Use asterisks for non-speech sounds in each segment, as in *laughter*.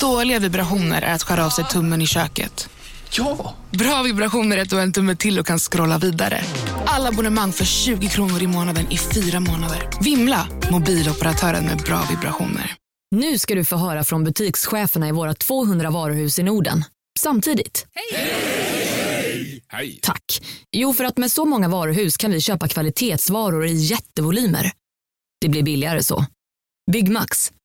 Dåliga vibrationer är att skära av sig tummen i köket. Ja! Bra vibrationer är att du har en tumme till och kan scrolla vidare. Alla abonnemang för 20 kronor i månaden i fyra månader. Vimla! Mobiloperatören med bra vibrationer. Nu ska du få höra från butikscheferna i våra 200 varuhus i Norden. Samtidigt. Hej! Tack. Jo, för att med så många varuhus kan vi köpa kvalitetsvaror i jättevolymer. Det blir billigare så. Byggmax.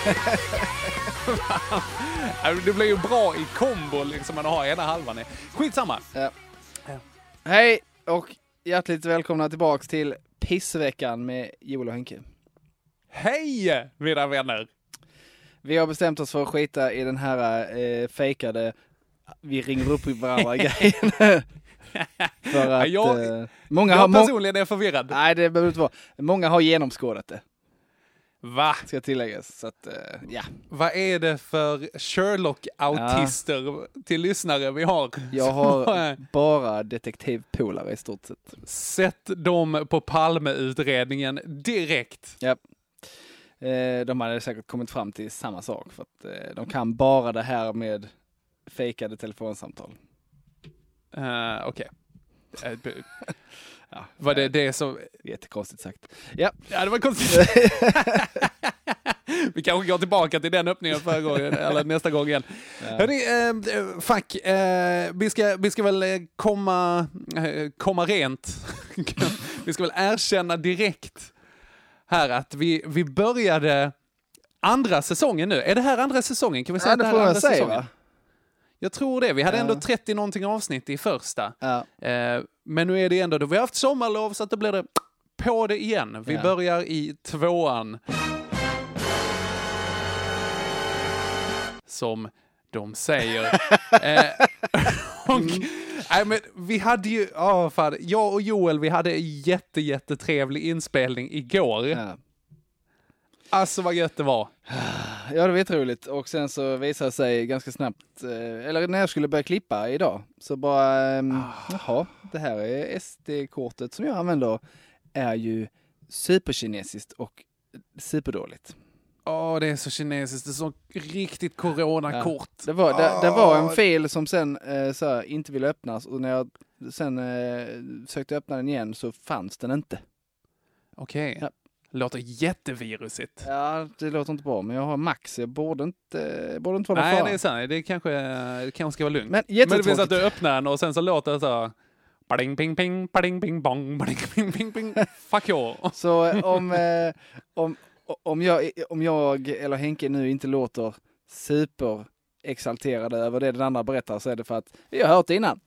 *laughs* Det blir ju bra i kombo liksom man har ena halvan i. Skitsamma. Hej och hjärtligt välkomna tillbaks till Pissveckan med Joel och Henke. Hej mina vänner! Vi har bestämt oss för att skita i den här eh, fejkade vi ringer upp varandra *laughs* grejen. *laughs* för att Jag- eh, många har... Jag Må- personligen är förvirrad. nej, det behöver inte vara. Många har genomskådat det, Va? ska tilläggas. Så att, eh, ja. Vad är det för Sherlock-autister till lyssnare vi har? Jag har bara detektivpolare i stort sett. Sett dem på Palmeutredningen direkt. Ja. Eh, de hade säkert kommit fram till samma sak för att eh, de kan bara det här med fejkade telefonsamtal. Uh, Okej. Eh, b- *laughs* Ja, Var det det som... Jättekonstigt sagt. Ja, Ja, det var konstigt. *laughs* Vi kanske går tillbaka till den öppningen förra gången, *laughs* eller nästa gång igen. Hörni, eh, fuck. Eh, vi, ska, vi ska väl eh, komma, eh, komma rent. *laughs* vi ska väl erkänna direkt här att vi, vi började andra säsongen nu. Är det här andra säsongen? Kan vi säga ja det här får andra säga säsongen? va? Jag tror det. Vi hade Ja. ändå 30 någonting avsnitt i första. Ja. Eh, men nu är det ändå, då vi har haft sommarlov så att då blir det på det igen. Vi Ja. börjar i tvåan. Som de säger. *laughs* eh, och, nej, men vi hade ju, oh, fan, jag och Joel vi hade en jätte, jättetrevlig inspelning igår. Ja. Alltså vad gött det var. ja, det var jätteroligt och sen så visade det sig ganska snabbt, eh, eller när jag skulle börja klippa idag, så bara, eh, jaha, det här är SD-kortet som jag använder är ju superkinesiskt och superdåligt. Åh, det är så kinesiskt. Det är så riktigt coronakort. Det var, det, det var en Åh. fil som sen eh, så här, inte ville öppnas och när jag sen eh, sökte öppna den igen så fanns den inte. Okej. Ja. Låter jättevirusigt. Ja, det låter inte bra, men jag har Max, jag borde inte, borde inte vara Nej, fara. det är sant. Det kanske, det kanske ska vara lugnt. Men Men det finns att du öppnar den och sen så låter det så här, Bading, ping, ping, bading, ping, bong, bading, ping, ping, ping. *laughs* Fuck you. Så eh, om, eh, om, om, jag, om jag eller Henke nu inte låter superexalterade över det den andra berättar så är det för att vi har hört det innan.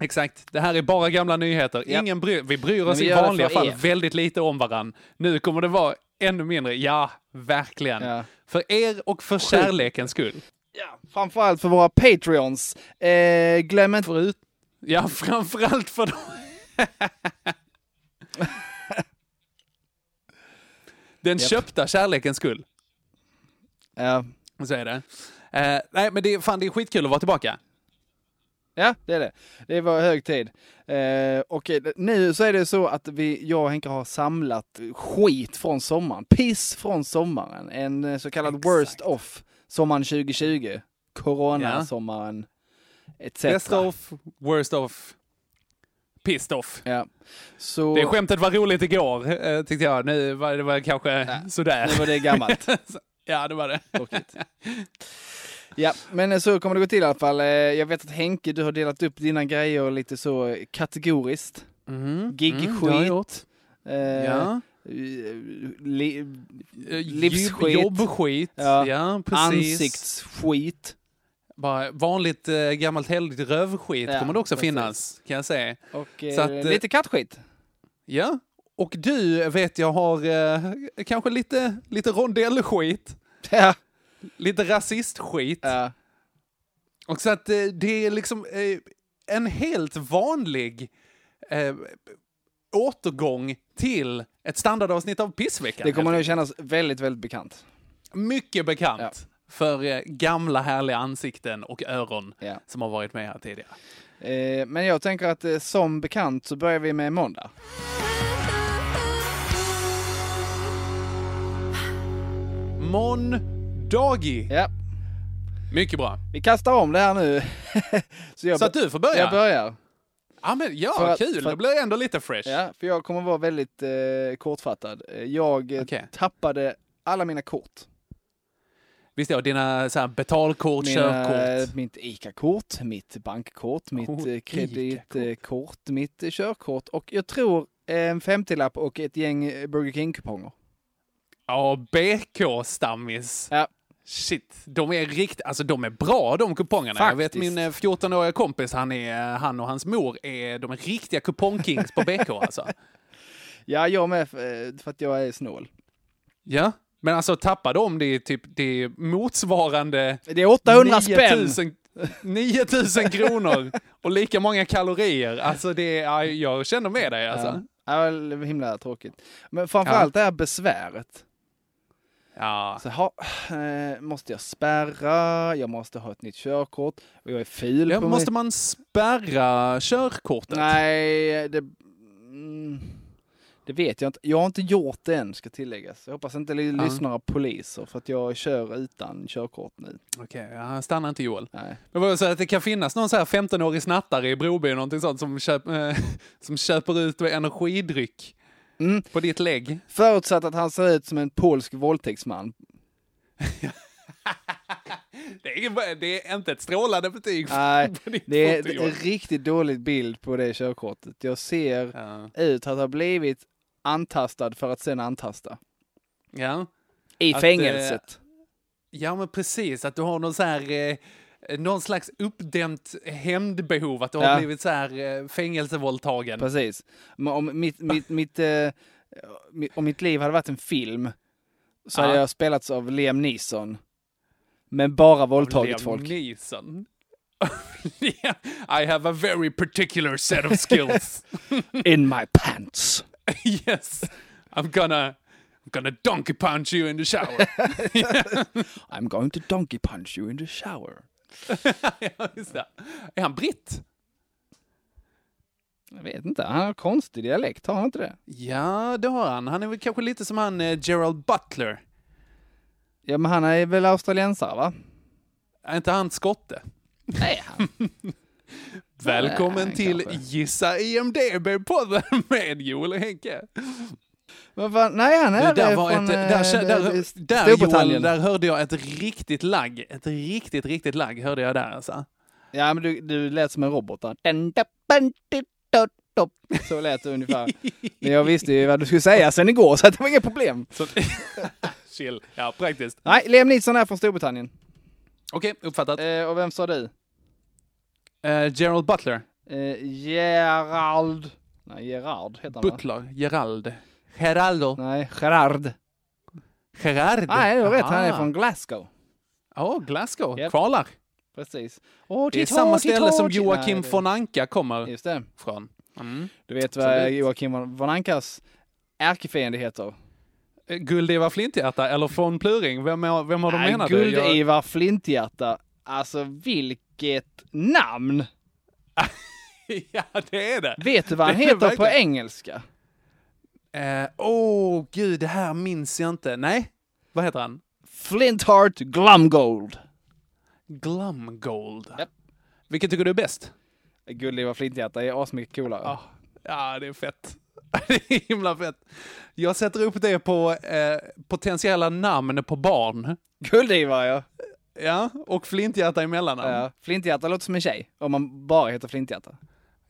Exakt. Det här är bara gamla nyheter. Ja. Ingen bryr, vi bryr oss vi i vanliga fall er. väldigt lite om varann. Nu kommer det vara ännu mindre. Ja, verkligen. Ja. För er och för kärlekens skull. Ja, framförallt för våra Patreons. Eh, glöm inte... Förut. Ja, *laughs* framförallt för dem. Den Japp. köpta kärlekens skull. Ja, Så är det. Eh, nej, men det, fan, det är skitkul att vara tillbaka. Ja, det är det. Det var hög tid. Eh, och eh, nu så är det så att vi, jag och Henke har samlat skit från sommaren. Piss från sommaren. En eh, så kallad Exakt. worst off. Sommaren 2020. Corona-sommaren. Etc. Best of, worst of, pissed off. Ja. Så... Det skämtet var roligt igår, eh, tyckte jag. Nu var det var kanske Ja, sådär. Nu var det gammalt. *laughs* ja, det var det. *laughs* Ja, men eh, så kommer det gå till i alla fall. Eh, Jag vet att Henke, du har delat upp dina grejer lite så kategoriskt. Mm. Gigskit. Mm. Eh, Ja. li, livsskit. Jobbskit. Ja. Ja, precis. ansiktsskit. Bara vanligt eh, gammalt heldigt rövskit Ja, kommer det också precis. finnas, kan jag säga. Och eh, att, lite kattskit. Ja, och du vet jag har eh, kanske lite, lite rondellskit, Ja. Lite rasistskit. ja. Och så att eh, det är liksom eh, en helt vanlig eh, återgång till ett standardavsnitt av Pissveckan. Det kommer nog kännas väldigt, väldigt bekant. Mycket bekant Ja. för eh, gamla härliga ansikten och öron Ja. som har varit med här tidigare. Eh, men jag tänker att eh, som bekant så börjar vi med måndag. Mondagi. Ja, Mycket bra. vi kastar om det här nu. *laughs* så jag, Så att du får börja. jag börjar. Ja, men, ja För att- kul. för Det att- blir ändå lite fresh. Ja, för jag kommer vara väldigt eh, kortfattad. Jag eh, Okej. tappade alla mina kort. Visst ja, dina så här, betalkort, körkort. mitt ICA-kort, mitt bankkort, mitt Oh, kreditkort, mitt eh, körkort och jag tror en 50-lapp och ett gäng Burger King-kuponger. Ja, BK-stammis. Ja. Shit, de är riktigt, alltså de är bra de kupongerna. Jag vet Faktiskt. min eh, 14-åriga kompis, han, är, han och hans mor, är, de är riktiga kupongkings på BK alltså. *laughs* Ja, jag med eh, för att jag är snål. Ja, men alltså tappa dem, det är typ det är motsvarande Det är 800 spänn! 9000 9000 kronor och lika många kalorier. Alltså det är, ja, jag känner med dig alltså. Ja, ja, himla tråkigt. Men framförallt det här besväret. Ja. Så ha, eh, måste jag spärra, jag måste ha ett nytt körkort och jag är ful Ja, på måste mig. man spärra körkortet? Nej, det... Mm, det vet jag inte. Jag har inte gjort det än, ska tilläggas. Jag hoppas inte Ja. lyssnar poliser för att jag kör utan körkort nu. Okej, ja, stanna inte Joel. Nej. Men vad säger, att det kan finnas någon så här 15-årig snattare i Broby, någonting sånt, som, köp, eh, *laughs* som köper ut energidryck Mm. på ditt lägg. Förutsatt att han ser ut som en polsk våldtäktsman. *laughs* Det är, det är inte ett strålande betyg Nej, Det är en riktigt dålig bild på det körkortet. Jag ser Ja. ut att ha blivit antastad för att sen antasta. ja. I Att, fängelset. ja, men precis. Att du har någon så här... Eh, någon slags uppdämt hämndbehov, att du har Ja. blivit så här eh, fängelsevåldtagen. Precis. Men om mitt, mitt, mitt, eh, om mitt liv hade varit en film så Ja. hade jag spelats av Liam Neeson. Men bara våldtagit Liam folk. Neeson. *laughs* I have a very particular set of skills. *laughs* In my pants. *laughs* yes, I'm gonna, I'm gonna donkey punch you in the shower. I'm going to donkey punch you in the shower. *laughs* ja, just det. Är han britt? Jag vet inte, han har konstig dialekt, har han inte det? Ja, det har han. Han är väl kanske lite som han eh, Gerald Butler. Ja, men han är väl australiensare, va? Är inte han skotte? Nej, han. *laughs* Välkommen Nej, till kanske. Gissa IMDB-podden med Joel och Henke. Vad fan, nej, han är där var från ett, där, där, där, eh, där, Joel, Storbritannien. där hörde jag ett riktigt lagg. Ett riktigt, riktigt lagg hörde jag där alltså. Ja, men du, du lät som en robot där. Så lät det ungefär. Men jag visste ju vad du skulle säga sen igår, så det var inga problem. Så, *laughs* chill. Ja, praktiskt. Nej, Liam Neeson är från Storbritannien. Okej, uppfattat. Eh, och vem sa du? Eh, Gerald Butler. Eh, Gerald... Nej, Gerard heter han va? Butler. Gerald. Geraldo. Nej, Gerard. Gerard. Nej, du har rätt. Han är från Glasgow. Ja, Glasgow. Japp. Kvalar. Precis. Och Det är samma ställe som. Joakim Nej, det- von Anka kommer Just det. från. Mm. Du vet vad Absolut. Joakim von Ankas ärkefiende heter? Eh, Guld-Eva Flinthjärta eller von Pluring? Vem, är, vem har de Nej, menat? Jag- Guld-Ivar Flinthjärta. Alltså vilket namn! *laughs* ja, det är det. Vet du vad han Det heter på engelska? Åh, eh, oh, gud, det här minns jag inte. Nej, vad heter han? Flintheart Glumgold. Glumgold. Japp. Vilket tycker du är bäst? Guld-Ivar Flinthjärta är asmycket coolare. Ja, ja det är fett. *laughs* det är himla fett. Jag sätter upp det på eh, potentiella namn på barn. Guld-Ivar ja. Ja, och Flinthjärta i mellannamn. ja. Flinthjärta låter som en tjej. Om man bara heter Flinthjärta.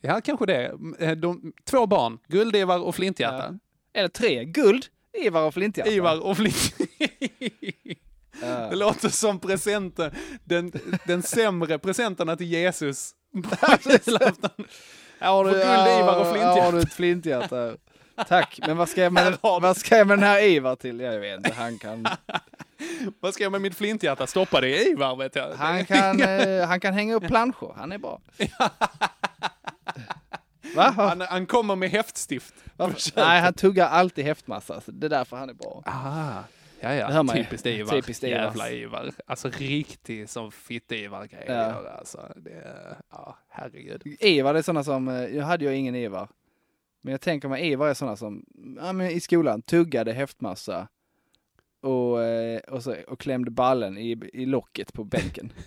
Ja, kanske det. Eh, De, två barn, Guld-Ivar och Flinthjärta. Eller tre. Guld, Ivar och Flinthjärta. Ivar och Flint. Det låter som presenten, den, den sämre presenten till Jesus. *laughs* *laughs* julafton. Här har Får guld, Ivar och flinthjärta. Har du ett flinthjärta. Tack, men vad ska jag med, du- vad ska jag med den här Ivar till? Jag vet inte, han kan, *laughs* Vad ska jag med mitt flinthjärta? Stoppa det i Ivar vet jag. han kan, eh, han kan hänga upp planscher, han är bra. Va? Han, han kommer med häftstift. Varför? Nej, han tuggar alltid häftmassa, så det är därför han är bra. Ah, ja, ja. Typiskt Ivar. Typiskt Ivar. Jävla Ivar. Alltså riktig som fitt-Ivar-grej Ja. Alltså, det, ja, herregud. Ivar det är sådana som, eh, jag hade ju ingen Ivar. Men jag tänker mig Ivar är sådana som, ja, men i skolan, tuggade häftmassa och, eh, och, så, och klämde ballen i, i locket på bänken. *laughs*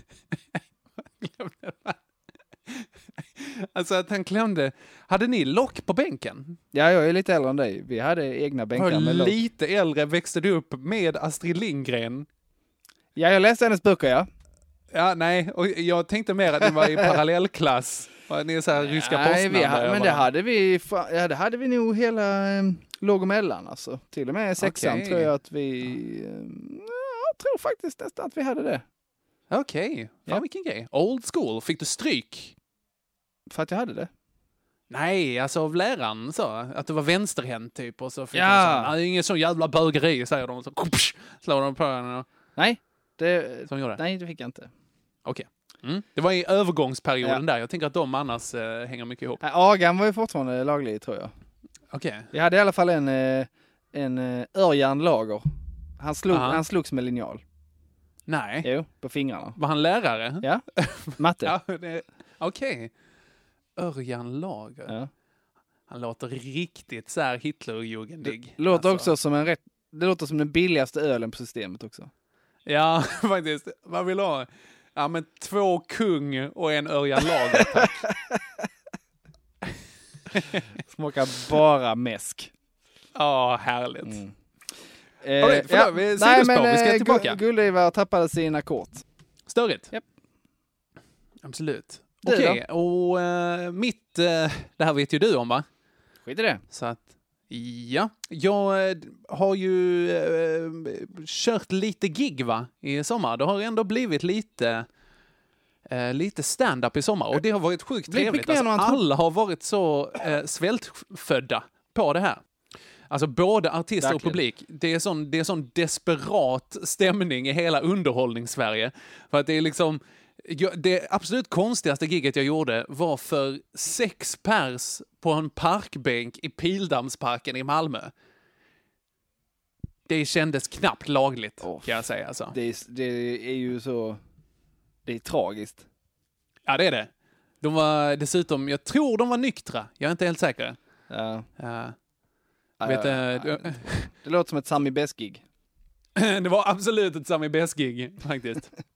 *laughs* *laughs* Alltså att han klämde. Hade ni lock på bänken? Ja, jag är lite äldre än dig. Vi hade egna bänkar Var med lock. lite äldre växte du upp med Astrid Lindgren. Ja, jag läste hennes böcker, ja. Ja, nej, och jag tänkte mer att ni var i *laughs* parallellklass. Och ni är så här ryska Nej, vi hade, men det hade vi, ja, det hade vi nog hela eh, låg och mellan alltså. Till och med sexan Okej. tror jag att vi, eh, ja, jag tror faktiskt nästan att vi hade det. Okej, fan Ja. vilken grej. Old school, fick du stryk? För att jag hade det. Nej, alltså av läraren så. Att du var vänsterhänt typ och så fick Ja. de så, "Nej, ingen sån jävla bögeri säger de. och Så kupsch, slår de på en och Nej, det, som gjorde det. nej det fick jag inte. Okej. Mm. Det var i övergångsperioden Ja. där. Jag tänker att de annars eh, hänger mycket ihop. Agan var ju fortfarande laglig tror jag. Okej. Vi hade i alla fall en, eh, en eh, Örjan Lager. Han, slog, Aha. han slogs med linjal. Nej. Jo, på fingrarna. Var han lärare? Ja, *laughs* matte. Ja, det- Okej. Örjan Lager. Ja. Han låter riktigt så här Hitlerjugendig. Låter Alltså. också som en rätt, det låter som den billigaste ölen på systemet också. Ja, *laughs* faktiskt. Vad vill du ha? Ja, men två kung och en Örjan Lager, tack. *laughs* Smakar bara mäsk. Ja, härligt. Mm. All right, förlåt, vi- sidospår, vi ska eh, tillbaka. Gu- Gullivar tappade sina kort. Störigt. Japp. Absolut. Du Okej, och eh, mitt, eh, det här vet ju du om va? Skit i det. Så att, ja. Jag eh, har ju eh, kört lite gig va, i sommar. Det har ändå blivit lite, eh, lite stand-up i sommar och det har varit sjukt trevligt. Alltså, alla har varit så eh, svältfödda på det här. Alltså både artister och Verkligen. publik. Det är, sån, det är sån desperat stämning i hela underhållningssverige. För att det är liksom, det absolut konstigaste giget jag gjorde var för sex pers på en parkbänk i Pildammsparken i Malmö. Det kändes knappt lagligt, Åh, kan jag säga. Alltså. Det är, det är ju så... Det är tragiskt. Ja, det är det. De var dessutom, jag tror de var nyktra. Jag är inte helt säker. Ja. Ja. Ja, vet, ja, du- *laughs* Det låter som ett Sami Best-gig. det var absolut ett Sami Best-gig, faktiskt. *laughs*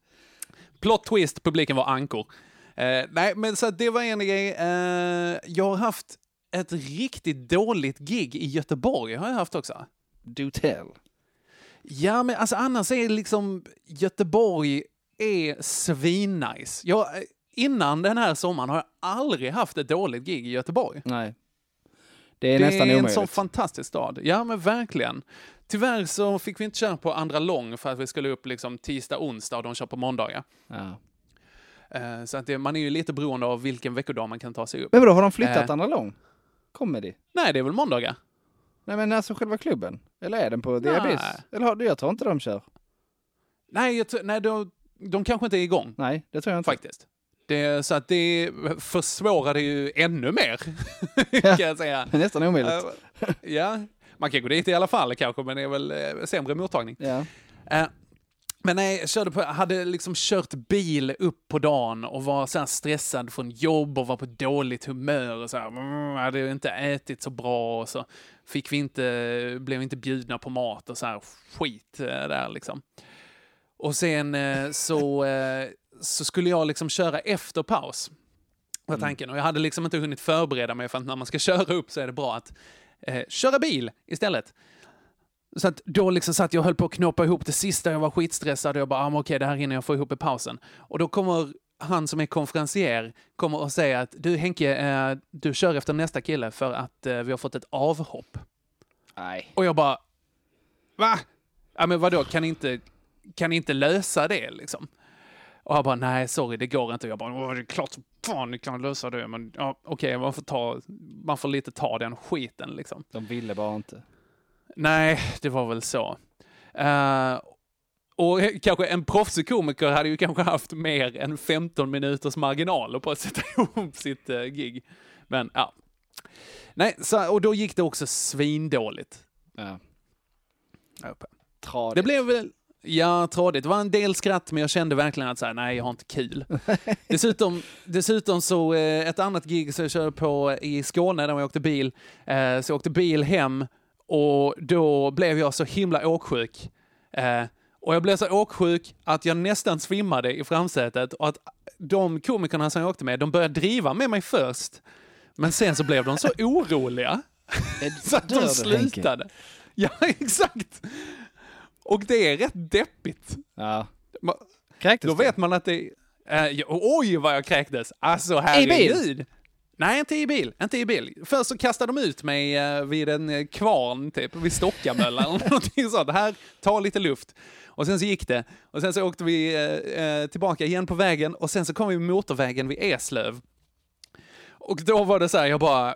Plot twist, publiken var ankor. Eh, nej, men så det var en grej. Eh, jag har haft ett riktigt dåligt gig i Göteborg, har jag haft också. Do tell. Ja, men alltså annars är liksom Göteborg är svinnice. Jag, eh, innan den här sommaren har jag aldrig haft ett dåligt gig i Göteborg. Nej. Det är det nästan är en omöjligt. sån fantastisk stad. Ja, men verkligen. Tyvärr så fick vi inte köra på andra lång för att vi skulle upp liksom tisdag, onsdag och de kör på måndagar. ja. Eh, Så att det, man är ju lite beroende av vilken veckodag man kan ta sig upp. Men vadå, har de flyttat Eh. andra lång? Comedy? Nej, det är väl måndagar? Nej men alltså själva klubben? Eller är den på Diabis? Nej. Eller har, jag tror inte de kör. Nej, jag, tror- nej de, de kanske inte är igång Nej, det tror jag inte. faktiskt. Det, så att det försvårar det ju ännu mer, *laughs* kan jag säga. Nästan omöjligt. Eh, ja, man kan gå dit i alla fall kanske, men det är väl eh, sämre mottagning. ja. Eh, men nej, jag körde på, hade liksom kört bil upp på dagen och var så stressad från jobb och var på dåligt humör och så här, mm, hade inte ätit så bra och så fick vi inte, blev inte bjudna på mat och så här skit där liksom. Och sen så, så skulle jag liksom köra efter paus. Var tanken. Och jag hade liksom inte hunnit förbereda mig för att när man ska *laughs* köra upp så är det bra att eh, köra bil istället. Så att då liksom satt jag och höll på att knåpa ihop det sista, jag var skitstressad och jag bara, ah, okej, det här hinner jag få ihop i pausen. Och då kommer han som är konferencier kommer och säger att du Henke, eh, du kör efter nästa kille för att eh, vi har fått ett avhopp. Nej. Och jag bara, va? Ja men vadå, kan inte, kan inte lösa det liksom. Och han bara, nej sorry det går inte. Och jag bara, "Åh, det är klart som fan ni kan lösa det. Men ja, okej, man får ta, man får lite ta den skiten liksom. De ville bara inte. Nej, det var väl så. Eh, och kanske en proffsig komiker hade ju kanske haft mer än 15 minuters marginaler på att sätta *laughs* ihop sitt uh, gig. Men ja. Nej, så, och då gick det också svindåligt. Ja. Tradigt. Det blev väl, ja, trådigt. Det var en del skratt, men jag kände verkligen att så här, nej, jag har inte kul. *laughs* dessutom, dessutom så, eh, ett annat gig som jag körde på i Skåne, där jag åkte bil, eh, så jag åkte bil hem och då blev jag så himla åksjuk. Eh, och jag blev så åksjuk att jag nästan svimmade i framsätet och att de komikerna som jag åkte med, de började driva med mig först. Men sen så blev de så *laughs* oroliga *laughs* så att de slutade. Ja, exakt. Och det är rätt deppigt. Ja. Ma- Kräktes Då du? vet man att det är... ja, oj, vad jag kräktes! Alltså, herregud! Nej, inte i bil. Inte i bil. Först så kastade de ut mig eh, vid en eh, kvarn, typ, vid Stockamöllan eller *laughs* någonting sånt. Här, ta lite luft. Och sen så gick det. Och sen så åkte vi eh, tillbaka igen på vägen och sen så kom vi motorvägen vid Eslöv. Och då var det så här, jag bara,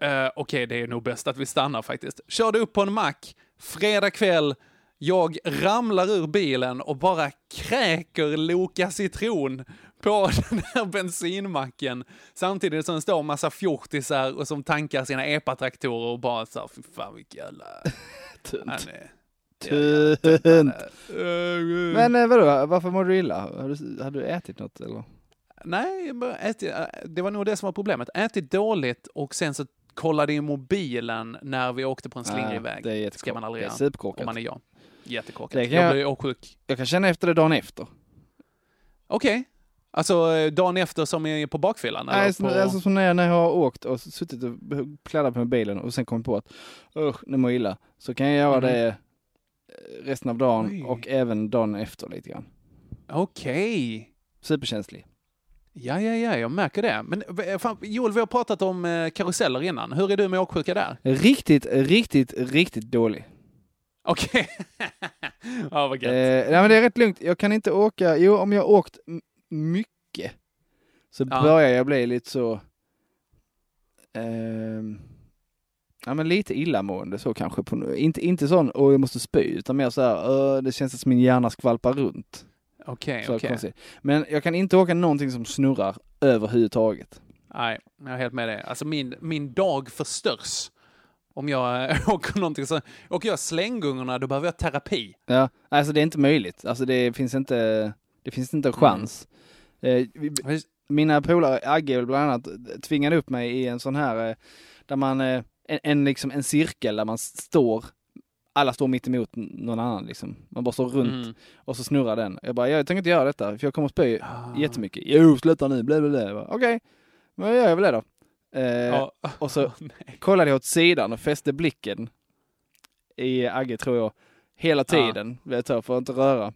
eh, okej, det är nog bäst att vi stannar faktiskt. Körde upp på en mack, fredag kväll, jag ramlar ur bilen och bara kräker Loka citron på *laughs* den här bensinmacken. Samtidigt som det står en massa fjortisar och som tankar sina epatraktorer och bara så här, fy fan vilken jävla... *laughs* Är... Tunt. Men... Men eh, vadå, varför mår du illa? Har du, ätit något eller? Nej, ätit, äh, det var nog det som var problemet. Ätit dåligt och sen så kollade i mobilen när vi åkte på en slingrig Ja, väg. Det är ska man aldrig göra. Om man är jag. Jättekorkat. Jag, jag- blev åksjuk. Jag kan känna efter det dagen efter. Okej. Alltså eh, dagen efter som är på bakfyllan? Nej, så, på... alltså som när jag, när jag har åkt och suttit och kladdat på bilen och sen kommit på att usch, nu mår jag illa. Så kan jag göra Mhm. det eh, resten av dagen Oj. och även dagen efter lite grann. Okej. Superkänslig. Ja, ja, ja, jag märker det. Men eh, fan, Joel, vi har pratat om karuseller innan. Hur är du med åksjuka där? Riktigt, riktigt, riktigt dålig. Okej. *laughs* ja, vad Eh, gött. nej men det är rätt lugnt. Jag kan inte åka, jo om jag åkt mycket så Ja. börjar jag bli lite så, ehm, ja men lite illamående så kanske. På, inte, inte sån, och jag måste spy, utan mer så här, "Öh, det känns som min hjärna skvalpar runt. Okej, Så okej. konstigt. Men jag kan inte åka någonting som snurrar överhuvudtaget. Nej, jag är helt med dig. Alltså min, min dag förstörs. Om jag eh, *laughs* åker någonting så... Åker jag slänggungorna, då behöver jag terapi. Ja, alltså det är inte möjligt. Alltså det finns inte, det finns inte en chans. Eh, vi, mina polare, Agge bland annat, tvingade upp mig i en sån här, eh, där man, eh, en, en, liksom, en cirkel där man står, alla står mitt emot någon annan liksom. Man bara står runt Mm. och så snurrar den. Jag bara, jag tänker inte göra detta, för jag kommer att spy Ah. jättemycket. Jo, sluta nu, blä, blä, blä. Okej, men jag gör väl det då. Eh, Ja. och så *laughs* kollade jag åt sidan och fäste blicken i Agge, tror jag, hela tiden, vet jag, för att inte röra.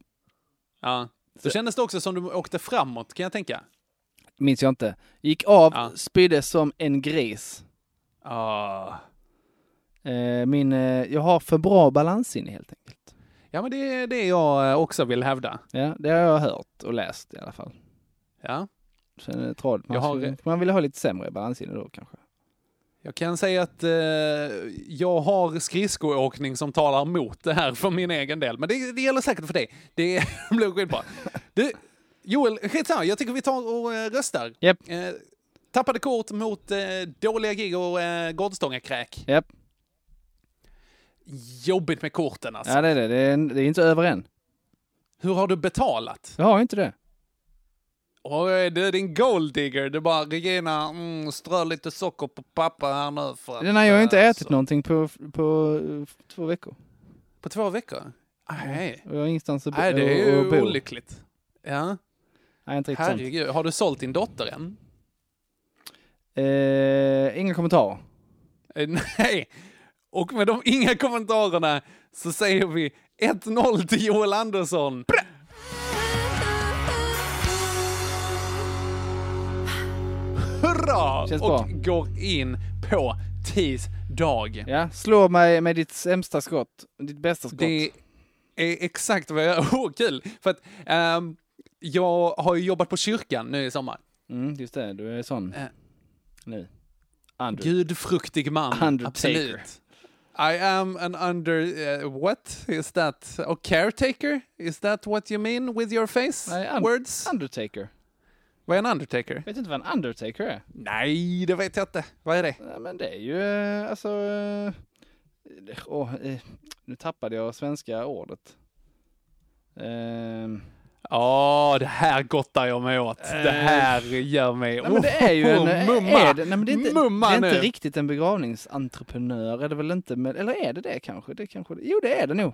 Ja. Då kändes det också som du åkte framåt, kan jag tänka. Minns jag inte. Gick av, Ja. spydde som en gris. Ah. Eh, min, eh, jag har för bra balansinne helt enkelt. Ja, men det är det jag eh, också vill hävda. Ja, det har jag hört och läst i alla fall. Ja. Sen är det tradigt. Man, har- skulle- man vill ha lite sämre balansinne då kanske. Jag kan säga att eh, jag har skridskoåkning som talar emot det här för min egen del. Men det, det gäller säkert för dig. Det *laughs* blir skitbra. Du, Joel, skitsamma. Jag tycker vi tar och eh, röstar. Japp. Eh, tappade kort mot eh, dåliga gig och eh, gårdstångakräk. Japp. Jobbigt med korten alltså. Ja, det är det. Det är, det är inte över än. Hur har du betalat? Jag har inte det. Oj, du är din golddigger. Du bara, Regina, mm, strö lite socker på pappa här nu. För att, Nej, jag har inte eh, ätit så- någonting på, på eh, två veckor. På två veckor? Nej. Och jag har ingenstans att bo. Nej, det är ju olyckligt. Ja, Nej, inte riktigt herregud. Har du sålt din dotter än? Eh, inga kommentarer. Eh, *laughs* Nej. Och med de inga kommentarerna så säger vi 1-0 till Joel Andersson. Hurra! Känns och bra. går in på tisdag. Ja, slå mig med ditt sämsta skott. Ditt bästa skott. Det är exakt vad jag gör. *laughs* Åh, kul! För att ehm, jag har ju jobbat på kyrkan nu i sommar. Mm, just det, du är sån Eh. nu. Under. Gudfruktig man, Undertaker. absolut. I am an under... Uh, what is that? A caretaker? Is that what you mean with your face words? Undertaker. Vad är en undertaker? Vet inte vad en Undertaker är? Nej, det vet jag inte. Vad är det? Ja, men det är ju eh, alltså... eh, nu tappade jag svenska ordet. Ehm, Ja, det här gottar jag mig åt. Det här gör mig... nej, men det är ju en... Oh, mumma! Är det, nej, men det är inte, Mumma det är inte nu. riktigt en begravningsentreprenör, är det väl inte? Men, eller är det det kanske? Det kanske? Jo, det är det nog.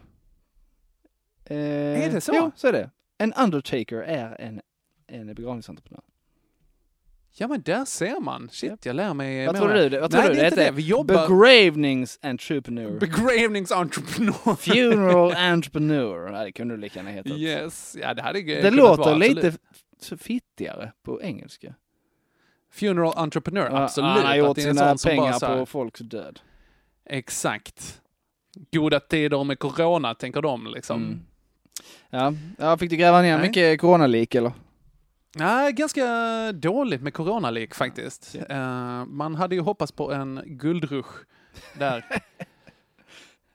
Eh, Är det så? Jo, så är det. En Undertaker är en, en begravningsentreprenör. Ja, men där ser man. Shit, jag lär mig Vad tror du? Vad tror Nej, du det är inte det. Vi jobbar... Begravningsentreprenör. Begravningsentreprenör. *laughs* Funeral entrepreneur. Nej, det kunde du lika gärna hetat. Yes, ja det hade Det låter vara, lite absolut. fittigare på engelska. Funeral entrepreneur, Ja, absolut. Han har gjort sina pengar här- på folks död. Exakt. Goda tider med corona, tänker de liksom. Mm. Ja, ja, fick du gräva ner Nej. mycket coronalik eller? Nej, ganska dåligt med coronalik faktiskt. Eh, man hade ju hoppats på en guldrush där. *laughs*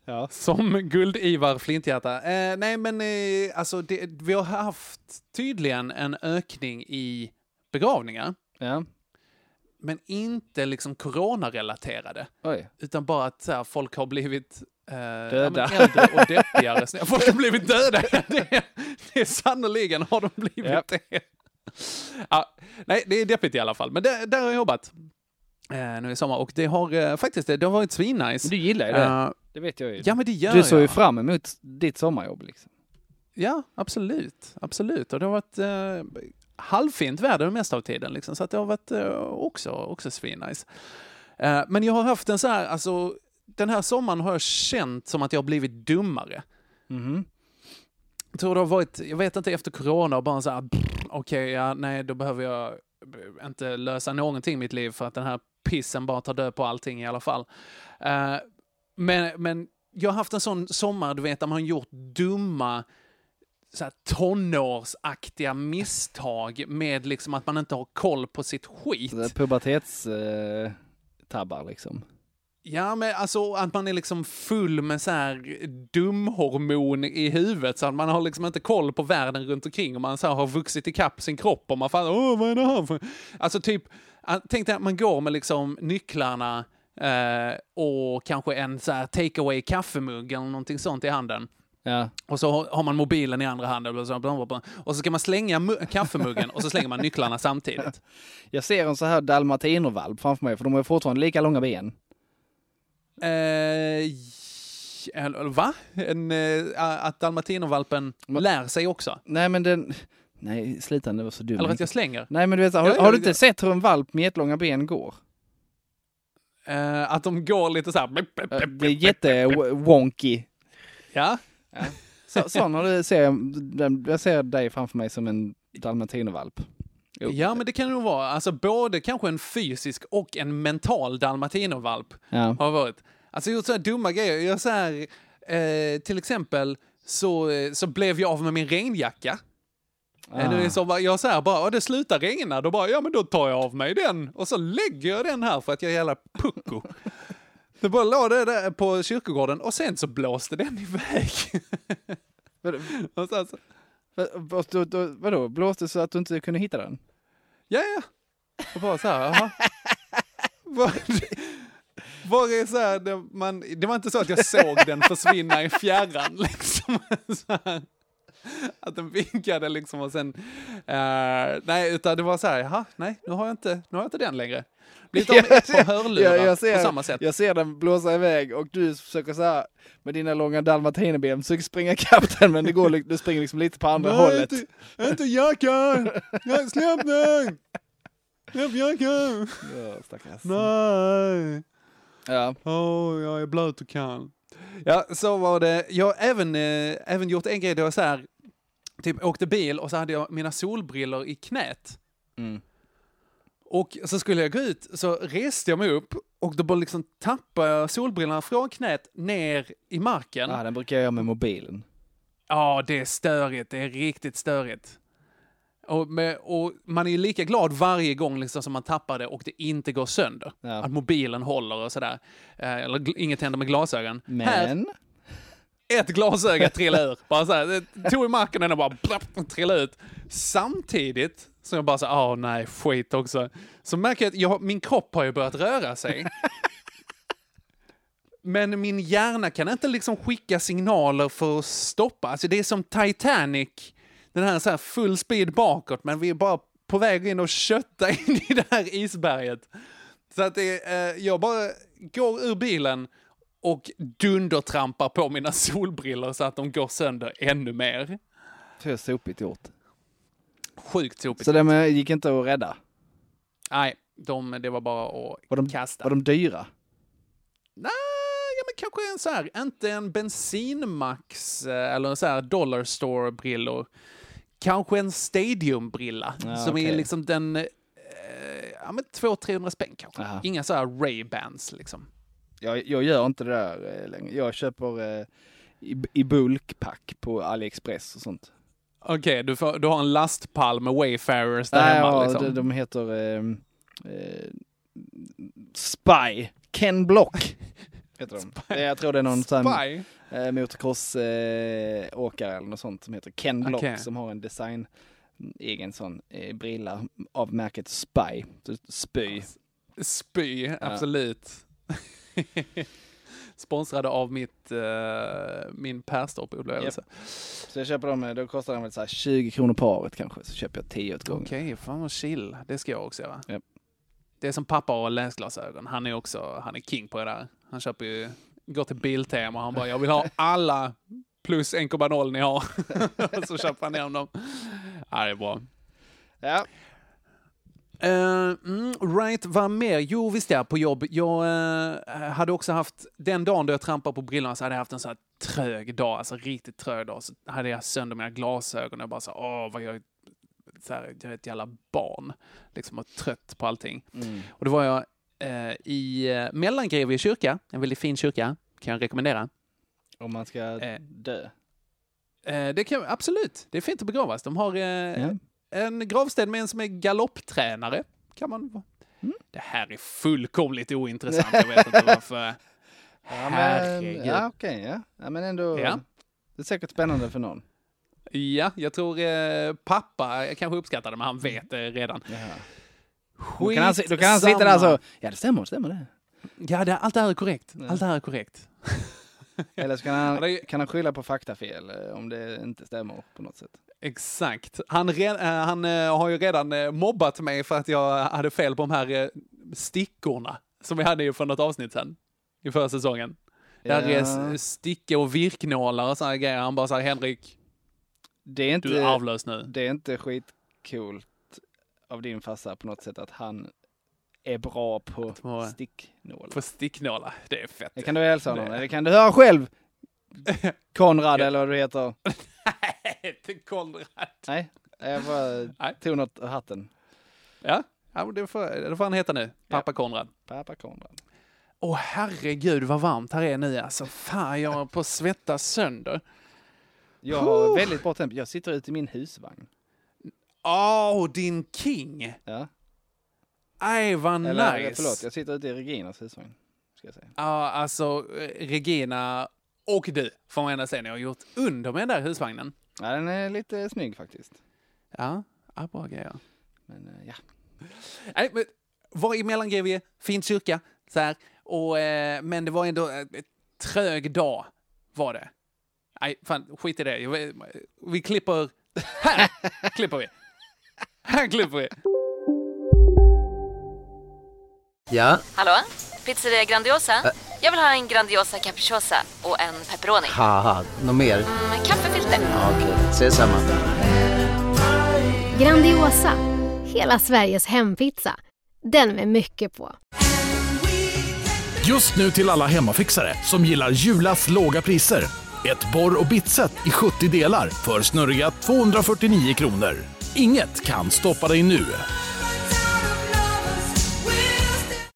Ja. Som Guld-Ivar Flinthjärta. Eh, nej, men eh, alltså det, vi har haft tydligen en ökning i begravningar, Ja, men inte liksom coronarelaterade, oj. utan bara att så här, folk har blivit eh, ja, Döda. men äldre och *laughs* deppigare. Folk har blivit döda. *laughs* Det, det är sannoliken har de blivit Ja. det. Ja, nej, det är deppigt i alla fall, men där, där har jag jobbat eh, nu i sommar och det har eh, faktiskt det har varit svinnice. Du gillar ju det. Eh, det vet jag ju. ja, men det gör du såg jag. ju fram emot ditt sommarjobb liksom. Ja, absolut. Absolut. Och det har varit eh, halvfint väder det mesta av tiden. Liksom, så att det har varit eh, också, också svinnice. Eh, men jag har haft en så här, alltså den här sommaren har jag känt som att jag har blivit dummare. Mhm. Jag tror det har varit, jag vet inte, efter corona och bara så här, pff, okej, ja, nej, då behöver jag eh, inte lösa någonting i mitt liv för att den här pissen bara tar död på allting i alla fall. Uh, men, men jag har haft en sån sommar, du vet, där man har gjort dumma så här, tonårsaktiga misstag med liksom att man inte har koll på sitt skit. Pubertetstabbar Uh eh, tabbar liksom. Ja, men alltså att man är liksom full med så här dumhormon i huvudet så att man har liksom inte koll på världen runt omkring och man så har vuxit ikapp sin kropp och man fan, åh vad är det här för... Alltså typ, att- tänk dig att man går med liksom nycklarna eh, och kanske en så här takeaway kaffemugg eller någonting sånt i handen. Ja. Och så har- man mobilen i andra handen och så, och så ska man slänga mu- kaffemuggen och så slänger man nycklarna samtidigt. *laughs* Jag ser en så här dalmatinervalp framför mig, för de har fortfarande lika långa ben. Eh, va? En, eh, att dalmatinervalpen lär sig också? Nej men den... Nej, sluta det var så dumt. Eller att jag slänger? Nej men du vet, har, Ja, ja, har du ja. inte sett hur en valp med jättelånga ben går? Eh, att de går lite så här... Eh, Det är jätte-wonky. Ja, Så, sån har du, ser jag, jag ser dig framför mig som en dalmatinervalp. Ja, men det kan nog vara. Alltså både kanske en fysisk och en mental dalmatinervalp Ja. har varit. Alltså gjort så här dumma grejer. Jag så här, eh, till exempel så, eh, så blev jag av med min regnjacka. Ah. Ah. Nu är det så, bara- jag säger bara, "Ja, det slutar regna, då bara, ja men då tar jag av mig den och så lägger jag den här för att jag är jävla pucko. Det bara låg det där på kyrkogården och sen så blåste den *laughs* iväg. Och så, så, vadå, blåste så att du inte kunde hitta den? Ja, ja. Och bara så här. *laughs* Var, var är så här, det, man, det var inte så att jag såg den försvinna i fjärran liksom. *laughs* Så här. *laughs* Att den vinkade liksom och sen, eh, nej utan det var så här, jaha, nej nu har jag inte, nu har jag inte den längre. Blivit av med ett par hörlurar jag, jag, ser, på samma sätt. jag ser den blåsa iväg och du försöker så här med dina långa dalmatinerben försöker springa ikapp den men det går, du springer liksom lite på andra hållet. Inte, inte jackan! Nej, Släpp den! Släpp jackan! Ja, stackars. Nej! Ja. Åh, jag är blöt och kall. Ja, så var det. Jag har även, eh, även gjort en grej då jag så här, typ åkte bil och så hade jag mina solbriller i knät. Mm. Och så skulle jag gå ut, så reste jag mig upp och då bara liksom tappade jag solbrillorna från knät ner i marken. ja, den brukar jag göra med mobilen. Ja, det är störigt. Det är riktigt störigt. Och, med, och man är ju lika glad varje gång liksom som man tappar det och det inte går sönder. Ja. Att mobilen håller och sådär. Eh, Eller inget händer med glasögon. Här, Men, ett glasöga trillade ur. Bara så här, det tog i marken och den bara blapp, trillade ut. Samtidigt som jag bara så åh ah, nej, skit också. Så märker jag att jag, min kropp har ju börjat röra sig. Men min hjärna kan inte liksom skicka signaler för att stoppa. Alltså det är som Titanic, den här, så här full speed bakåt, men vi är bara på väg in och kötta in i det här isberget. Så att det, eh, jag bara går ur bilen och dundertrampar på mina *laughs* solbriller så att de går sönder ännu mer. så sopigt gjort. Sjukt sopigt. Så det gick inte att rädda? Nej, de, det var bara att Var de, kasta. var de dyra? Nej, ja, men kanske en så här, inte en bensinmax eh, eller en så här dollar store brillor. Kanske en stadiumbrilla Ja, som är okej. liksom den, eh, ja men 200-300 spänn kanske. Aha. Inga så här Ray-Bans liksom. Jag, jag gör inte det där eh, längre. Jag köper eh, i, i bulkpack på AliExpress och sånt. Okej, du, får- du har en lastpall med Wayfarers där Nej, hemma ja, liksom. de, de heter eh, eh, Spy. Ken Block. *laughs* Heter de. Det, jag tror det är någon sån Spy? eh, motocross-åkare eh, eller något sånt som heter Ken Block Okej. som har en design egen sån eh, brilla av märket Spy. Spy. Spy, absolut. *laughs* Sponsrade av mitt, uh, min Perstorp-upplevelse. Så jag köper dem, eh, då kostar de väl så här 20 kronor paret kanske. Så köper jag 10 åt gången. Okej, fan vad chill. Det ska jag också göra. Japp. Det är som pappa och läsglasögon. Han är också, han är king på det där. Han köper ju, går till Biltema och han bara, jag vill ha alla plus 1,0 ni har. *laughs* och så köper han hem dem. Ja, det är bra. Ja. Eh, mm, right, vad mer? Jo, visst ja, på jobb. Jag eh, hade också haft, den dagen då jag trampade på brillorna så hade jag haft en så här trög dag, alltså riktigt trög dag. Så hade jag sönder mina glasögon och bara så åh, vad jag, så här, jag är ett jävla barn. Liksom och trött på allting. Mm. Och då var jag eh, i eh, Mellangrevie kyrka, en väldigt fin kyrka, kan jag rekommendera. Om man ska dö. Det kan, absolut, det är fint att begravas. De har eh, Ja. En gravsten med en som är galopptränare. Kan man... Mm. Det här är fullkomligt ointressant. Jag vet inte varför. *laughs* Ja, men, Herregud. ja ja. ja. men ändå. Ja. Det är säkert spännande för någon. Ja, jag tror eh, pappa kanske uppskattar det, men han vet det redan. Jaha. Då kan, han, då kan han sitta där så, ja det stämmer, det stämmer det. Ja, det, allt det här är korrekt. Ja. Allt det här är korrekt. *laughs* Eller kan han, kan han skylla på faktafel eh, om det inte stämmer på något sätt. Exakt. Han, re- eh, han eh, har ju redan mobbat mig för att jag hade fel på de här stickorna som vi hade ju för något avsnitt sen i förra säsongen. Där är Ja. stickor och virknålar och sådana grejer. Han bara så här, Henrik, Det är inte, du är arvlös nu. det är inte skitcoolt av din farsa på något sätt att han är bra på sticknålar. För sticknålar, det är fett. Det kan du hälsa honom, Det- kan du höra själv? *laughs* Konrad eller vad du heter. Nej, *laughs* inte Konrad. Nej, jag bara Nej. tog något ur hatten. Ja, ja det, får, det får han heta nu. Pappa Konrad. Pappa Konrad. Åh herregud vad varmt här är nu alltså. Fan, jag är på att svettas sönder. Jag har väldigt bra tempo. Jag sitter ute i min husvagn. Åh, din king! Ja. Aj, vad Eller nice! förlåt, jag sitter ute i Reginas husvagn. Ska jag säga. Ja, alltså eh, Regina och du, får man ändå säga, ni har gjort under med den där husvagnen. Ja, den är lite snygg faktiskt. Ja, ja bra grejer. Men eh, ja. Nej, men var i Mellangrevie, fin kyrka, så här. Och, eh, men det var ändå eh, ett trög dag, var det. Nej, fan, skit i det. Vi klipper... Här *laughs* klipper vi! Här klipper vi! Ja, Hallå? Pizzeria Grandiosa? Jag vill ha en Grandiosa capriciosa och en pepperoni. haha, något mer? Med kaffefilter. Ja, Okej, ses samma. Grandiosa, hela Sveriges hempizza. Den med mycket på. Just nu till alla hemmafixare som gillar Julas låga priser. Ett borr och bitset i 70 delar för snurriga 249 kronor. Inget kan stoppa dig nu.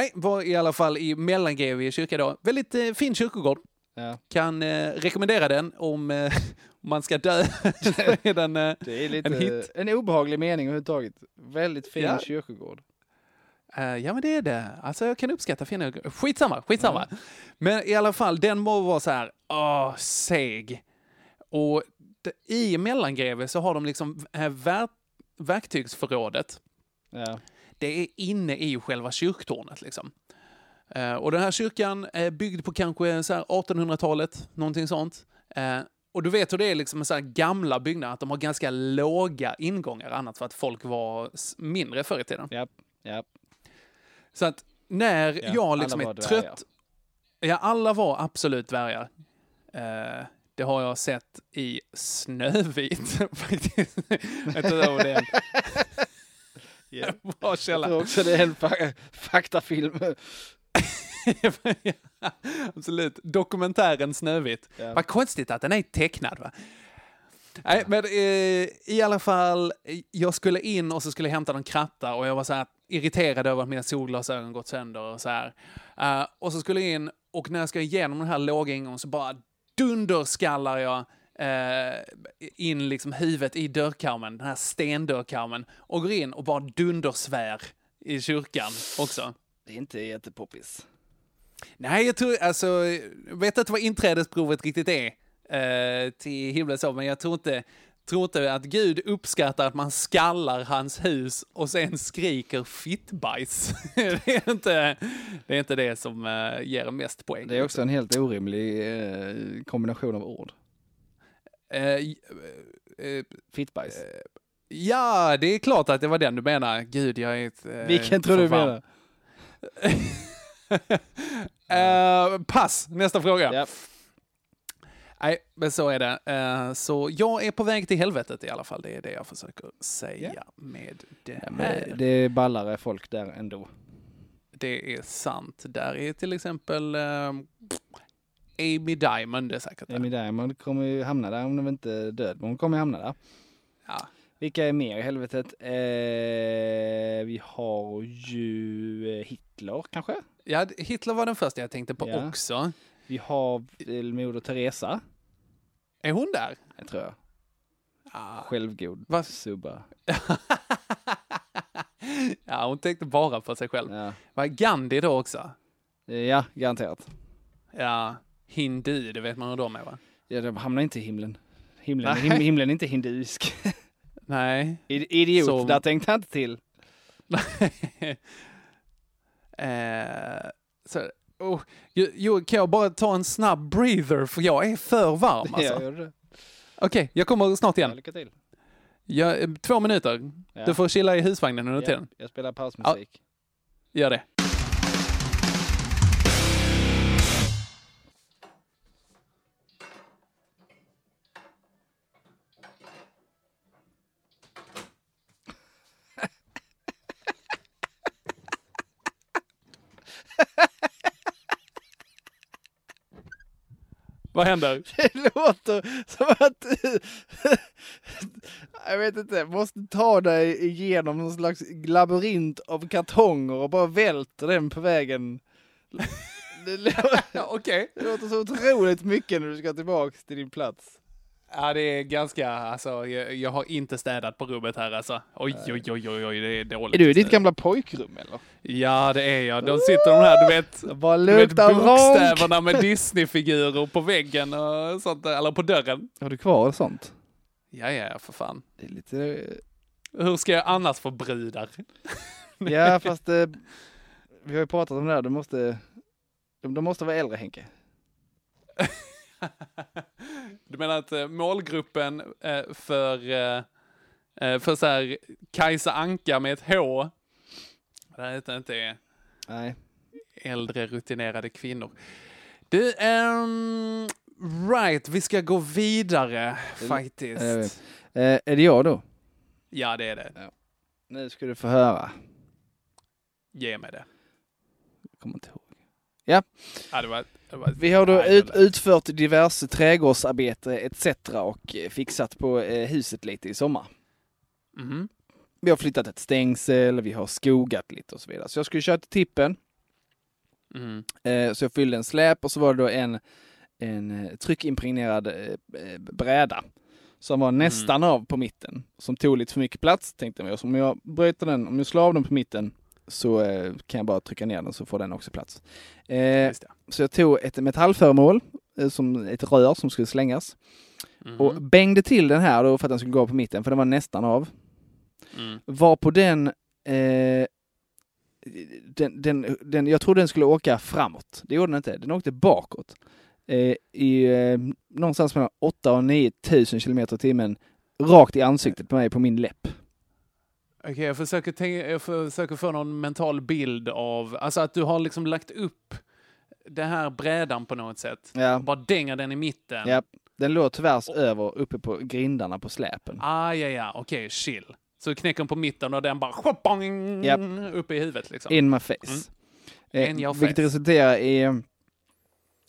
nej, var i alla fall i Mellangrevie kyrka då. Väldigt eh, fin kyrkogård. Ja. Kan eh, rekommendera den om eh, om *laughs* man ska dö. *laughs* är den eh, Det är lite en hit. en obehaglig mening överhuvudtaget. Väldigt fin Ja. kyrkogård. Eh, ja men det är det. Alltså jag kan uppskatta fina... Skitsamma, skitsamma. Men i alla fall, den må vara så här, åh, seg. Och i Mellangreve så har de liksom äh, ver, verktygsförrådet. Ja. Det är inne i själva kyrktornet liksom. Eh, och den här kyrkan är byggd på kanske så här 1800-talet, någonting sånt. Eh, och du vet hur det är liksom med så här gamla byggnader, att de har ganska låga ingångar annat för att folk var mindre förr i tiden. Ja, ja. Så att när Ja, jag liksom är dvärgar. trött... Ja, alla var absolut dvärgar. Eh, det har jag sett i Snövit *laughs* faktiskt. *laughs* Ja. *laughs* Bra Jag källa. tror också det är en fa- faktafilm. ja, *laughs* absolut. Dokumentären Snövit. Ja. Vad konstigt att den är tecknad va? Nej, men eh, i alla fall, jag skulle in och så skulle jag hämta någon kratta och jag var så här irriterad över att mina solglasögon gått sönder och så här. Eh, och så skulle jag in och när jag ska igenom den här låga ingången så bara dunderskallar jag in liksom huvudet i dörrkarmen, den här stendörrkarmen och går in och bara dundersvär i kyrkan också. Det är inte jättepoppis. Nej, jag tror, alltså, jag vet inte vad inträdesprovet riktigt är eh, till himlen så, men jag tror inte, tror inte att Gud uppskattar att man skallar hans hus och sen skriker fittbajs. *laughs* det, är inte, det är inte det som eh, ger mest poäng. Det är också en helt orimlig eh, kombination av ord. Eh, eh, eh, Fittbajs. ja, det är klart att det var den du menar. Gud, jag är ett... Eh, Vilken tror du menar? *laughs* Eh, pass, nästa fråga. Ja. Nej, men så är det. Eh, så jag är på väg till helvetet i alla fall. Det är det jag försöker säga med det Ja, här. det är ballare folk där ändå. Det är sant. Där är till exempel eh, Amy Diamond, är säkert där. Amy Diamond kommer ju hamna där hon inte är död. Men hon kommer ju hamna där. Ja. Vilka är mer i helvetet? Eh, vi har ju eh, Hitler kanske? Ja, Hitler var den första jag tänkte på Ja. också. Vi har väl Moder Teresa. Är hon där? Det tror jag. Ah. Självgod Vad- subba. *laughs* ja, hon tänkte bara på sig själv. Ja. Var Gandhi då också? Eh, ja, garanterat. Ja, hindu, det vet man hur de är va? Ja, de hamnar inte i himlen. Himlen, him, himlen är inte hinduisk. *laughs* Nej. I- Idiot, Så- där tänkte jag inte till. *laughs* eh, så, oh, jo, kan jag bara ta en snabb breather för jag är för varm alltså. Jag. Okej, jag kommer snart Ja, igen. lycka till. Ja, eh, två minuter. Ja. Du får chilla i husvagnen under Ja, tiden. jag spelar pausmusik. Gör det. Vad händer? *laughs* Det låter som att... *laughs* jag vet inte, måste ta dig igenom någon slags labyrint av kartonger och bara välter den på vägen. Det låter, *laughs* Okej. det låter så otroligt mycket när du ska tillbaka till din plats. Ja, det är ganska, alltså, jag, jag har inte städat på rummet här alltså. Oj, oj, oj, oj, oj, det är dåligt. Är du i ditt gamla pojkrum eller? Ja, det är jag. Då sitter de här, du vet, Bara du vet luktar ronk. bokstäverna med Disney-figurer på väggen och sånt, eller på dörren. Har du kvar sånt? Ja, ja, för fan. Det är lite... Hur ska jag annars få brudar? *laughs* Ja, fast eh, vi har ju pratat om det här. Du måste... De, de måste vara äldre Henke. *laughs* Du menar att eh, målgruppen eh, för, eh, för så här Kajsa Anka med ett H, det heter inte, Nej. äldre rutinerade kvinnor. Du, ehm, right, vi ska gå vidare faktiskt. Vet. Eh, är det jag då? Ja, det är det. Nu ska du få höra. Ge mig det. Jag kommer inte ihåg. Ja, Ja, det var, vi har då ut, utfört diverse trädgårdsarbete etc. och eh, fixat på eh, huset lite i sommar. Mhm. Vi har flyttat ett stängsel, vi har skogat lite och så vidare. Så jag skulle köra till tippen. Mm. Så jag fyllde en släp och så var det då en, en tryckimpregnerad bräda som var nästan av på mitten. Som tog lite för mycket plats. Tänkte jag, så om jag bryter den, om jag slår av den på mitten så kan jag bara trycka ner den så får den också plats. Eh, så jag tog ett metallföremål, eh, som ett rör som skulle slängas. Mhm. Och bängde till den här då för att den skulle gå på mitten, för den var nästan av. Mm. Var på den, eh, den, den, den, jag trodde den skulle åka framåt. Det gjorde den inte. Den åkte bakåt. Eh, I eh, någonstans mellan 8 och 9 tusen kilometer i timmen. Rakt i ansiktet på mig, på min läpp. Okej, jag, försöker tänka, jag försöker få någon mental bild av, alltså att du har liksom lagt upp den här brädan på något sätt. Ja. Bara dänger den i mitten. Ja, den låg tvärs över uppe på grindarna på släpen. Ah, ja, ja, okej, chill. Så knäcker den på mitten och den bara shoppang, Japp. upp i huvudet liksom. In my face. Mm. In your vilket face. resulterar i eh,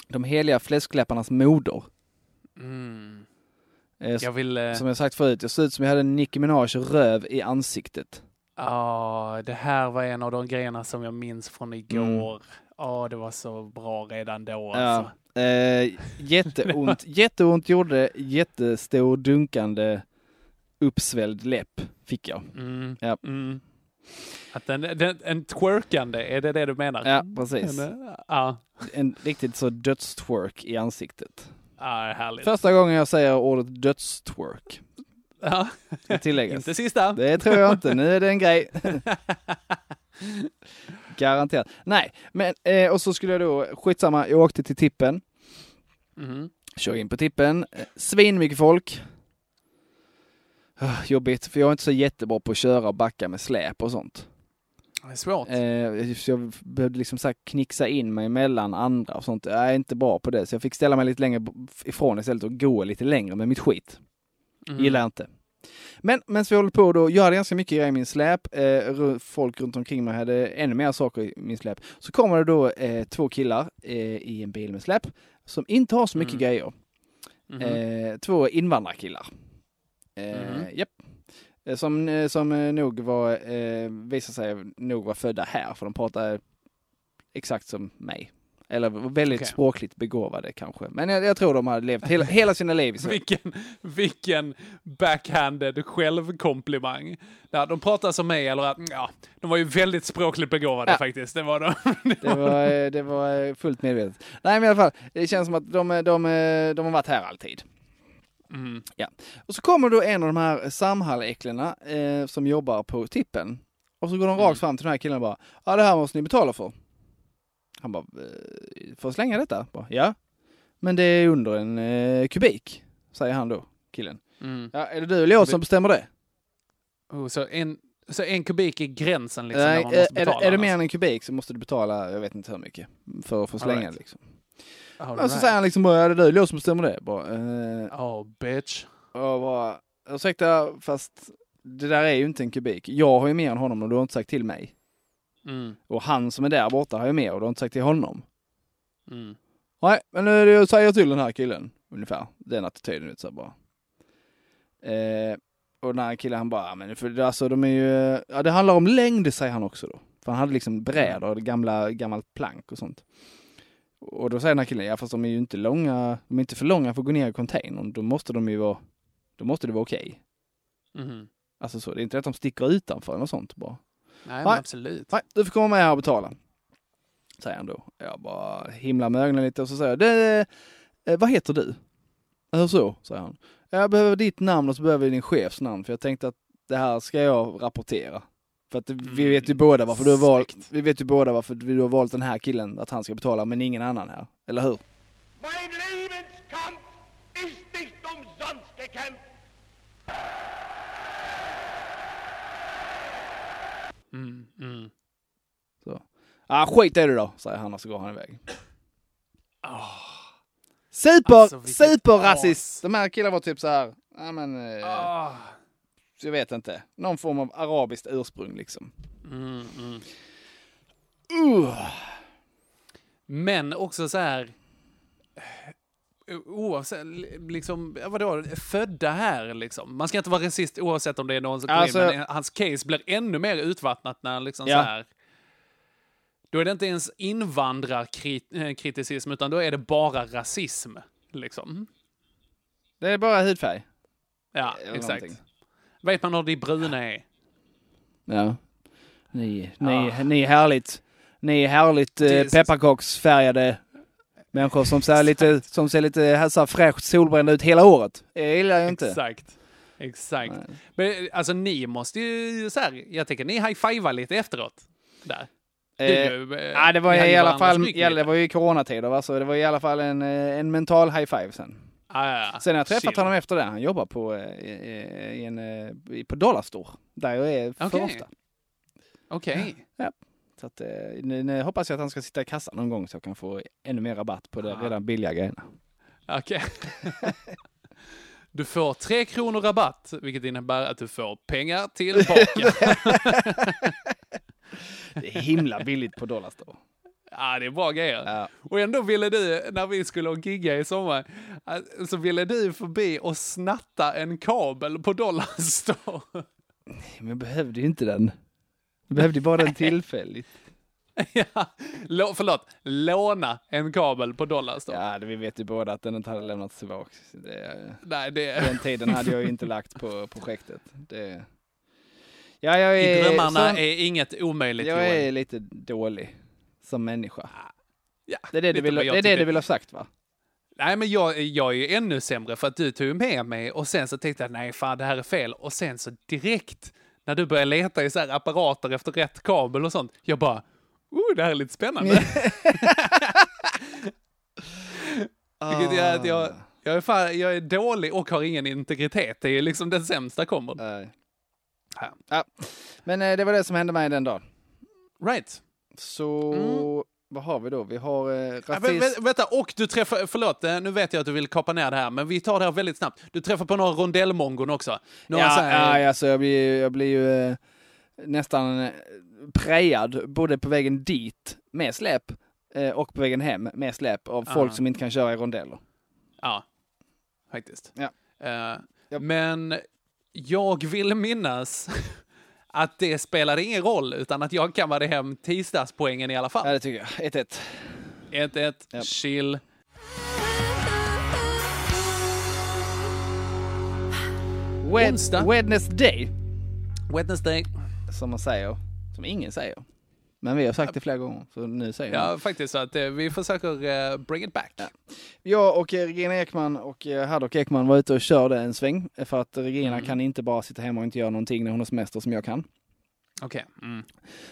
de heliga fläskläpparnas moder. Mm. Eh, Jag vill... eh, Som jag sagt förut, jag såg ut som jag hade Nicki Minaj röv i ansiktet. Ja, det här var en av de grejerna som jag minns från igår. Mm. Ja, det var så bra redan då Ja. alltså. Eh, jätteont, *laughs* jätteont gjorde det, jättestor dunkande uppsvälld läpp fick jag. Mm. Ja. Mm. Att den, den, en twerkande, är det det du menar? Ja, precis. En, Ja, En riktigt så dödstwerk i ansiktet. ja härligt. Första gången jag säger ordet dödstwerk. Ja. Ska tilläggas. *laughs* Inte sista. Det tror jag inte, nu är det en grej. *laughs* Garanterat. Nej, men eh, och så skulle jag då, skitsamma, jag åkte till tippen. Mhm. Kör in på tippen. Eh, Svin mycket folk. Ah, Jobbigt, för jag är inte så jättebra på att köra och backa med släp och sånt. Det är svårt. Eh, så jag behövde liksom så knixa in mig mellan andra och sånt. Jag är inte bra på det, så jag fick ställa mig lite längre ifrån istället och gå lite längre med mitt skit. Mhm. Gillar jag inte. Men medan vi håller på då, jag hade ganska mycket grejer i min släp. Eh, folk runt omkring mig hade ännu mer saker i min släp. Så kommer det då eh, två killar eh, i en bil med släp som inte har så mycket Mm. grejer. Mhm. Eh, två invandrarkillar. Japp. Eh, Som, som nog var, eh, visar sig nog vara födda här, för de pratar exakt som mig. Eller väldigt Okej. språkligt begåvade kanske. Men jag, jag tror de har levt hela, hela sina liv Sverige. Vilken, vilken backhanded självkomplimang. Ja, de pratar som mig, eller att, ja, de var ju väldigt språkligt begåvade Ja. faktiskt. Det var de. *laughs* Det var, eh, det var eh, fullt medvetet. Nej men i alla fall, det känns som att de, eh, de, de har varit här alltid. Mm. Ja. Och så kommer då en av de här Samhall-äcklena eh, som jobbar på tippen. Och så går de rakt fram till den här killen och bara, ja det här måste ni betala för. Han bara, eh, för att slänga detta? Bara, ja. Men det är under en eh, kubik, säger han då, killen. Mm. Ja, är det du eller jag som bestämmer det? Oh, så, en, så en kubik är gränsen liksom, Nej, man måste är, är, betala? det, är det mer än en kubik så måste du betala, jag vet inte hur mycket, för att få slänga Alright. det liksom. All Och så right. säger han liksom är det du eller jag som bestämmer det? Bara, eh, Oh, bitch. Och bara, ursäkta, fast det där är ju inte en kubik. Jag har ju mer än honom och du har inte sagt till mig. Mm. Och han som är där borta har ju mer och du har inte sagt till honom. Mm. Nej, men nu är det jag säger till den här killen. Ungefär den attityden ut så bara. Eh, och den här killen han bara, "Ja, men för alltså de är ju, ja det handlar om längd säger han också då. För han hade liksom brädor gamla, gammalt plank och sånt. Och då säger den här killen, ja fast de är ju inte långa, de är inte för långa för att gå ner i containern. Då måste de ju vara, då måste det vara okej. Mhm. Alltså så, det är inte att de sticker utanför eller sånt bara. Nej, men Nej. absolut. Nej, du får komma med här och betala. Säger han då. Jag bara himlar med ögonen lite och så säger jag, det, eh, vad heter du? Hur så? säger han. Jag behöver ditt namn och så behöver jag din chefs namn för jag tänkte att det här ska jag rapportera. För att vi vet ju båda varför du har valt, vi vet ju båda varför du har valt den här killen att han ska betala men ingen annan här. Eller hur? Mein Lebenskampf ist nicht umsonst gekämpft. Mm. Mm. Så. ah, skit i det då, säger han och så går han iväg. Super, Alltså, superrasist! De här killarna var typ så här, ja men, eh, Ah. jag vet inte, någon form av arabiskt ursprung liksom. Mm, mm. Uh. Men också så här... Oavsett, liksom, ja, vadå, födda här liksom. Man ska inte vara rasist oavsett om det är någon som kommer Alltså- in, men hans case blir ännu mer utvattnat när liksom Ja. så här... Då är det inte ens invandrarkriticism, utan då är det bara rasism. Liksom. Det är bara hudfärg. Ja, Eller exakt. någonting. Vet man hur de bruna är? Ja. Ni, ni, ni är härligt, ni är härligt eh, pepparkaksfärgade människor som ser lite, som ser lite här, så här fräscht solbrända ut hela året. Det gillar jag inte. Exakt. Exakt. Men alltså ni måste ju så här, jag tänker ni high-fivar lite efteråt. Där. Eh, Du, eh, det var i alla fall, lite. det var ju coronatider va, så det var i alla fall en, eh, en mental high five sen. Ah, ja, ja. Sen har jag träffat Chill. honom efter det. Han jobbar på, eh, i, en, eh, på Dollarstore, där jag är för Okej. ofta. Okej. Ja. Så att, eh, nu, nu hoppas jag att han ska sitta i kassan någon gång så jag kan få ännu mer rabatt på de redan billiga grejerna. Okej. *laughs* Du får tre kronor rabatt, vilket innebär att du får pengar tillbaka. *laughs* *laughs* Det är himla billigt på Dollarstore. Ja, det är bra grejer. Och ändå ville du, när vi skulle gigga i sommar, så ville du förbi och snatta en kabel på Dollarstore. Men jag behövde ju inte den. Jag behövde bara den tillfälligt. *laughs* ja, lå, förlåt, låna en kabel på Dollarstore. Ja, det, vi vet ju båda att den inte hade lämnats tillbaka. Det, Nej, det... Den tiden hade jag ju inte lagt på projektet. Det, ja, jag I är, drömmarna som- är inget omöjligt, Jag Joel. är lite dålig som människa. Ja, det är det, du vill, det, är det du vill ha sagt va? Nej, men jag, jag är ju ännu sämre för att du tog med mig och sen så tänkte jag nej, fan det här är fel. Och sen så direkt när du börjar leta i så här apparater efter rätt kabel och sånt, jag bara, oh, det här är lite spännande. *laughs* Vilket gör att jag, jag, är fan, jag är dålig och har ingen integritet. Det är liksom den sämsta kombon. Ja. Ja. Men eh, det var det som hände mig den dagen. Right. Så vad har vi då? Vi har eh, Ja, rasism. vä- vä- vänta, och du träffar, förlåt, eh, nu vet jag att du vill kapa ner det här, men vi tar det här väldigt snabbt. Du träffar på några rondellmongon också. Några så Ja, här- ja, alltså jag blir, jag blir ju eh, nästan eh, prejad både på vägen dit med släp eh, och på vägen hem med släp av Ah. folk som inte kan köra i rondeller. Ja, faktiskt. Ja. Eh, Men jag vill minnas *laughs* att det spelade ingen roll, utan att jag kammade hem tisdagspoängen i alla fall. Ja, det tycker jag. 1-1. 1-1, chill. Wed- Onsdag. Wednesday. Wednesday. Som man säger. Som ingen säger. Men vi har sagt det flera gånger, så nu säger Ja, faktiskt så att eh, vi försöker eh, bring it back. Jag och eh, Regina Ekman och eh, Haddock Ekman var ute och körde en sväng. eh, För att Regina Mm. kan inte bara sitta hemma och inte göra någonting när hon har semester som jag kan. Okej. Mm.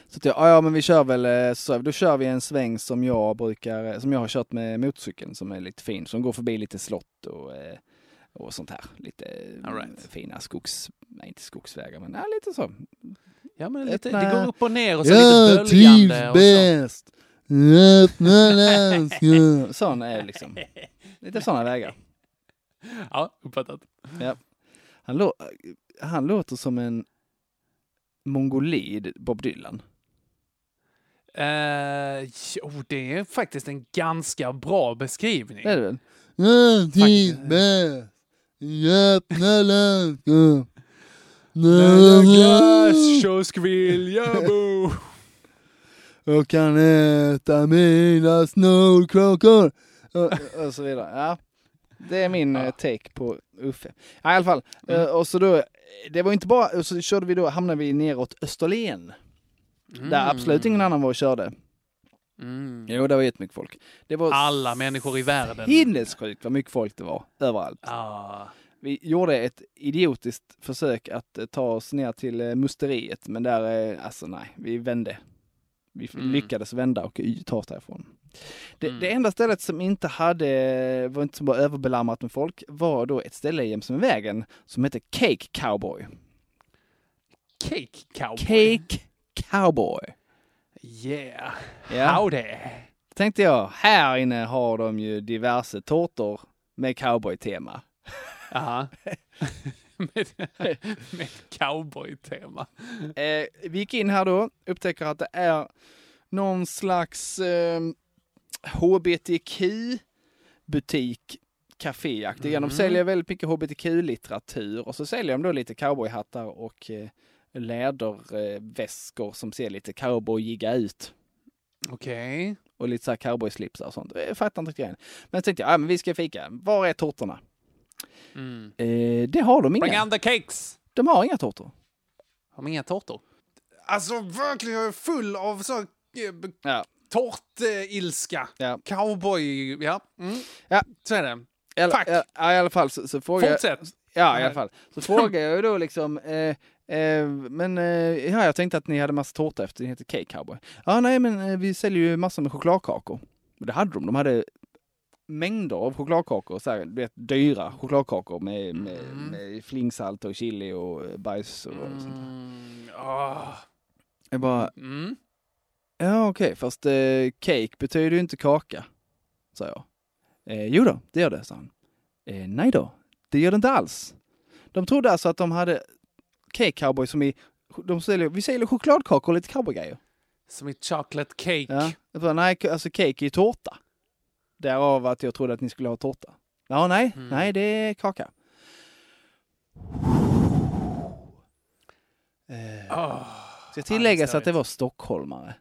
Så att jag, ja, ja men vi kör väl, eh, så då kör vi en sväng som jag brukar, eh, som jag har kört med motorcykeln som är lite fin, som går förbi lite slott och, eh, och sånt här. Lite eh, All right. fina skogs, nej inte skogsvägar men ja, lite så. Ja, men lite, det går upp och ner och så Jag lite böljande. Och så. bäst. Öppna. Sån är liksom. Lite sådana vägar. Ja, uppfattat. Ja. Han, lå- han låter som en mongolid Bob Dylan. Eh, jo, det är faktiskt en ganska bra beskrivning. Det är det väl? Öppna När glasskiosk vill jag *laughs* bo. Och kan äta mina snorkråkor. Och, och så vidare. Ja. Det är min eh, take på Uffe. Ja, I alla fall. Mm. Eh, Och så då, det var inte bara, så körde vi då, hamnade vi neråt Österlen. Där absolut ingen annan var och körde. Mm. Jo, det var jättemycket folk. Det var Alla människor i världen. sinnessjukt vad mycket folk det var, överallt. Ah. Vi gjorde ett idiotiskt försök att eh, ta oss ner till eh, musteriet, men där, eh, alltså nej, vi vände. Vi Mm. lyckades vända och ta oss därifrån. Det, Mm. det enda stället som inte hade, var inte som var överbelamrat med folk, var då ett ställe jäms med vägen som hette Cake Cowboy. Cake cowboy. Cake Cowboy. Yeah, Ja. howdy. Tänkte jag, här inne har de ju diverse tårtor med cowboy-tema. *laughs* Jaha. med, *laughs* med cowboy-tema. Eh, vi gick in här då, upptäcker att det är någon slags eh, HBTQ-butik, caféaktig. Mhm. De säljer väldigt mycket HBTQ-litteratur och så säljer de då lite cowboyhattar och eh, läderväskor som ser lite cowboyiga ut. Okej. Och lite så här cowboyslipsar och sånt. Jag fattar inte grejen. Men så tänkte jag, ja men vi ska fika. Var är tårtorna? Mm. Eh, det har de Bring inga. on the cakes! De har inga tårtor. Har de inga tårtor? Alltså verkligen, jag är full av så Ja. tårtilska. Ja. Cowboy, ja. Mm. Ja. Så är det. I alla, Tack. ja, i alla fall så, så frågar jag... Fortsätt. Ja, i alla fall. Så frågar jag ju då liksom, eh, eh, men eh, ja, jag tänkte att ni hade massa tårta efter, ni heter Cake Cowboy. Ja, nej, men eh, vi säljer ju massor med chokladkakor. Det hade de, de hade mängder av chokladkakor, så här, du vet, dyra chokladkakor med, med, med flingsalt och chili och eh, bajs och sånt. Mm. Ah. Jag bara, Mm. ja okej, fast eh, cake betyder ju inte kaka, sa jag. Eh, jo då, det gör det, sa han. Eh, nej då, det gör det inte alls. De trodde alltså att de hade Cake Cowboy som i, de säljer, vi säljer chokladkakor och lite cowboygrejer. Som i chocolate cake. Ja. Jag bara, nej, alltså cake är ju tårta. Därav att jag trodde att ni skulle ha tårta. Ja, nej, Mm. nej, det är kaka. Eh, Ah. Ska tilläggas att det var stockholmare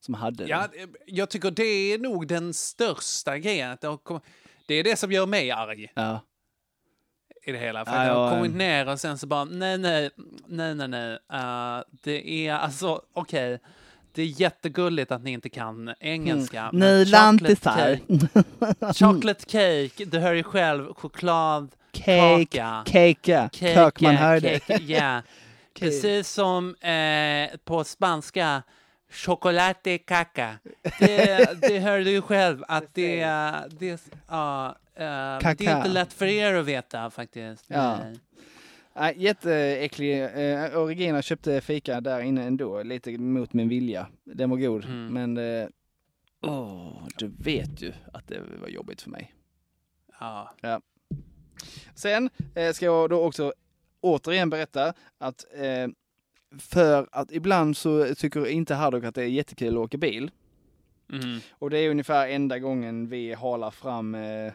som hade Ja, eh, jag tycker det är nog den största grejen. Att det, det är det som gör mig arg Ja. i det hela. För Ja, jag har kommit ner och sen så bara, nej, nej, nej, nej, nej. Uh, det är alltså, okej. Det är jättegulligt att ni inte kan engelska. Mm. chocolate lantisar. cake- *laughs* Chocolate cake, du hör ju själv, choklad, Cake, kaka. kaka, kak man hörde. cake, *laughs* ja. Precis som eh, på spanska, chocolate caca. Det, det hör du ju själv att det, är- det, ja, eh, det är Kaka. inte lätt för er att veta faktiskt. Ja. Nej. Nej, jätteäcklig. Eh, och Regina köpte fika där inne ändå, lite mot min vilja. Den var god, Mm. men eh, åh, du vet ju att det var jobbigt för mig. Ja. Ja. Sen eh, ska jag då också återigen berätta att eh, för att ibland så tycker inte Haddock att det är jättekul att åka bil. Mm. Och det är ungefär enda gången vi halar fram eh,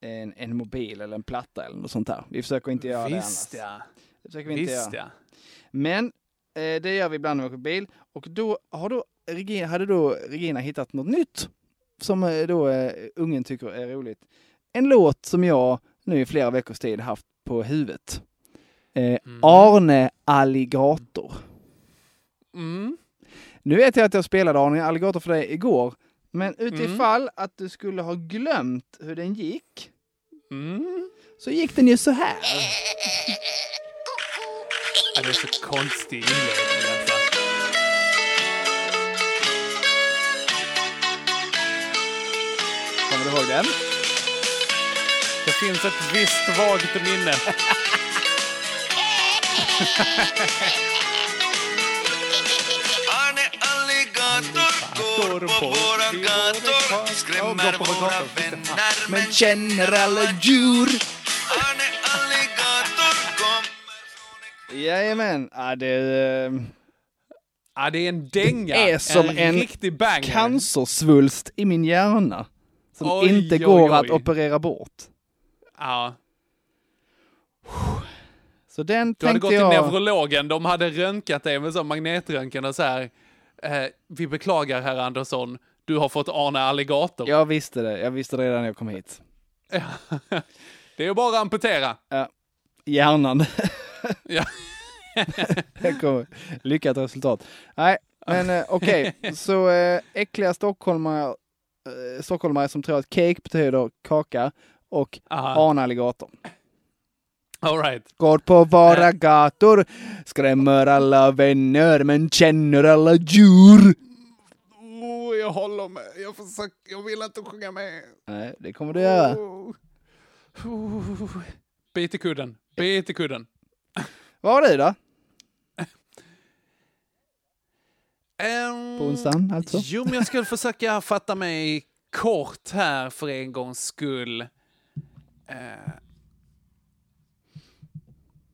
en, en mobil eller en platta eller något sånt där. Vi försöker inte göra Visst det annars. ja. Det försöker vi inte Visst göra. ja. Men eh, det gör vi ibland när vi åker bil. Och då, har då Regina, hade då Regina hittat något nytt som eh, då eh, ungen tycker är roligt. En låt som jag nu i flera veckors tid haft på huvudet. Eh, Arne Alligator. Mm. Nu vet jag att jag spelade Arne Alligator för dig igår. Men utifall att du skulle ha glömt hur den gick. Mm. Så gick den ju så här. Ja, det är så konstig inledning alltså. Kommer du ihåg den? Det finns ett visst vagt minne. *laughs* Går på våra gator Skrämmer våra vänner Men känner alla djur. Arne Alligator kom Jajamän. Ja, det eh, Ja, det är en dänga. är som en, riktig banger. cancersvulst i min hjärna. Som Oj, inte oj, går oj. att operera bort. Ja. Så den Du hade tänkte gått till jag... neurologen, de hade röntgat dig med sån magnetröntgen och så här. Eh, vi beklagar herr Andersson, du har fått Arne Alligator. Jag visste det. Jag visste det redan när jag kom hit. *laughs* Det är bara att amputera. Ja. Hjärnan. *laughs* Ja. *laughs* Lyckat resultat. Nej, men eh, okej. Så eh, äckliga stockholmare, eh, stockholmare som tror att cake betyder kaka och Aha. Arne Alligator. All right. Går på våra gator, skrämmer alla vänner men känner alla djur. Oh, jag håller med. Jag, försöker, jag vill inte sjunga med. Nej, det kommer du göra. Oh. Oh. Bit i kudden. Bit i kudden. Vad har du då? Ehm, På onsdagen alltså? Jo, men jag skulle försöka fatta mig kort här för en gångs skull. Eh,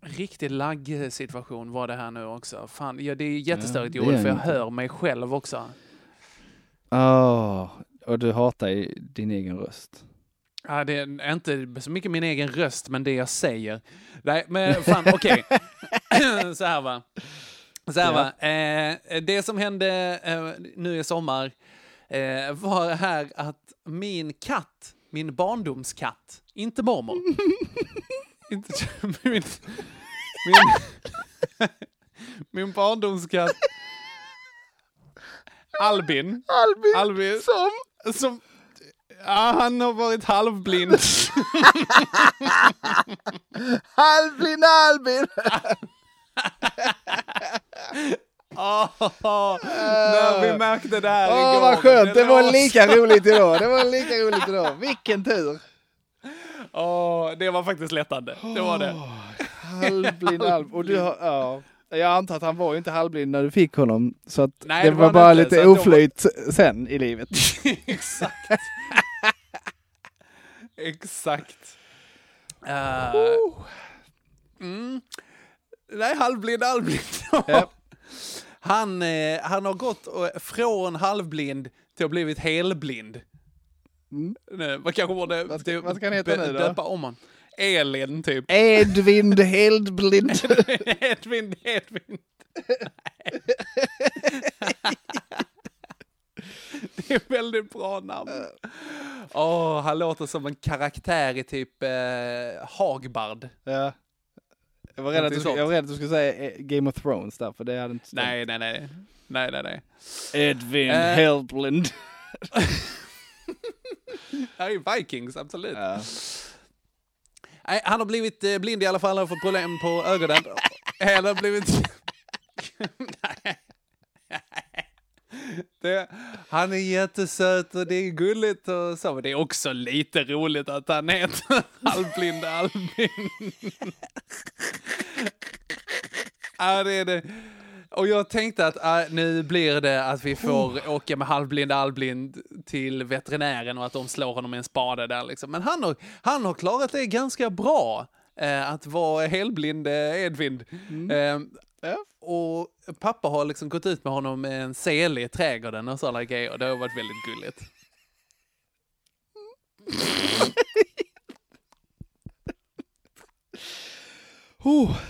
riktig laggsituation var det här nu också. Fan, ja, det är jättestörigt Ja, Joel, för jag hör mig själv också. Åh, och du hatar din egen röst. Ja, det är inte så mycket min egen röst, men det jag säger. Nej, men fan, okej. *laughs* så här va. Så här Ja. va. Eh, det som hände eh, nu i sommar eh, var här att min katt, min barndomskatt, inte mormor. *laughs* inte, *laughs* min, min, min barndomskatt Albin. Albin, Albin som? som ja, han har varit halvblind. Albin, Albin! Åh, när vi märkte det här Åh, igår. vad skönt. Det var lika roligt idag. Det var lika roligt idag. Vilken tur. Åh, det var faktiskt lättande. Det var det. Halvblind Albin. Och du har, ja. Jag antar att han var ju inte halvblind när du fick honom. Så att Nej, det, var, var bara inte, lite oflyt sen i livet. *laughs* Exakt. Exakt. Uh, mm. Nej, halvblind, halvblind. *laughs* han, eh, han har gått från halvblind till att ha blivit helblind. Nej, vad kanske borde Mm. Vad ska- vad ska han heta nu då? döpa om han? Elin, typ. Edvin Heldblind. *laughs* Edvin, Edvin. Det är väldigt bra namn. Åh, han låter som en karaktär i typ eh, Hagbard. Ja. Jag var, rädd att du, jag var rädd att du skulle säga eh, Game of Thrones där, för det hade inte stämt. Nej, nej, nej. Nej, nej, nej. Edvin Eh. Heldblind. *laughs* *laughs* Ja, är Vikings, absolut. Nej, han har blivit eh, blind i alla fall, han har fått problem på ögonen. Han har blivit... *laughs* Det, han är jättesöt och det är gulligt och så, men det är också lite roligt att han heter *laughs* halvblind Albin. ja, det är det. Och jag tänkte att äh, nu blir det att vi får åka med halvblind Albin till veterinären och att de slår honom med en spade där liksom. Men han har, han har klarat det ganska bra. Eh, att vara helblind eh, Edvin. Eh, Och pappa har liksom gått ut med honom med en sele i trädgården och sådana grejer. Och det har varit väldigt gulligt. Oh. *laughs*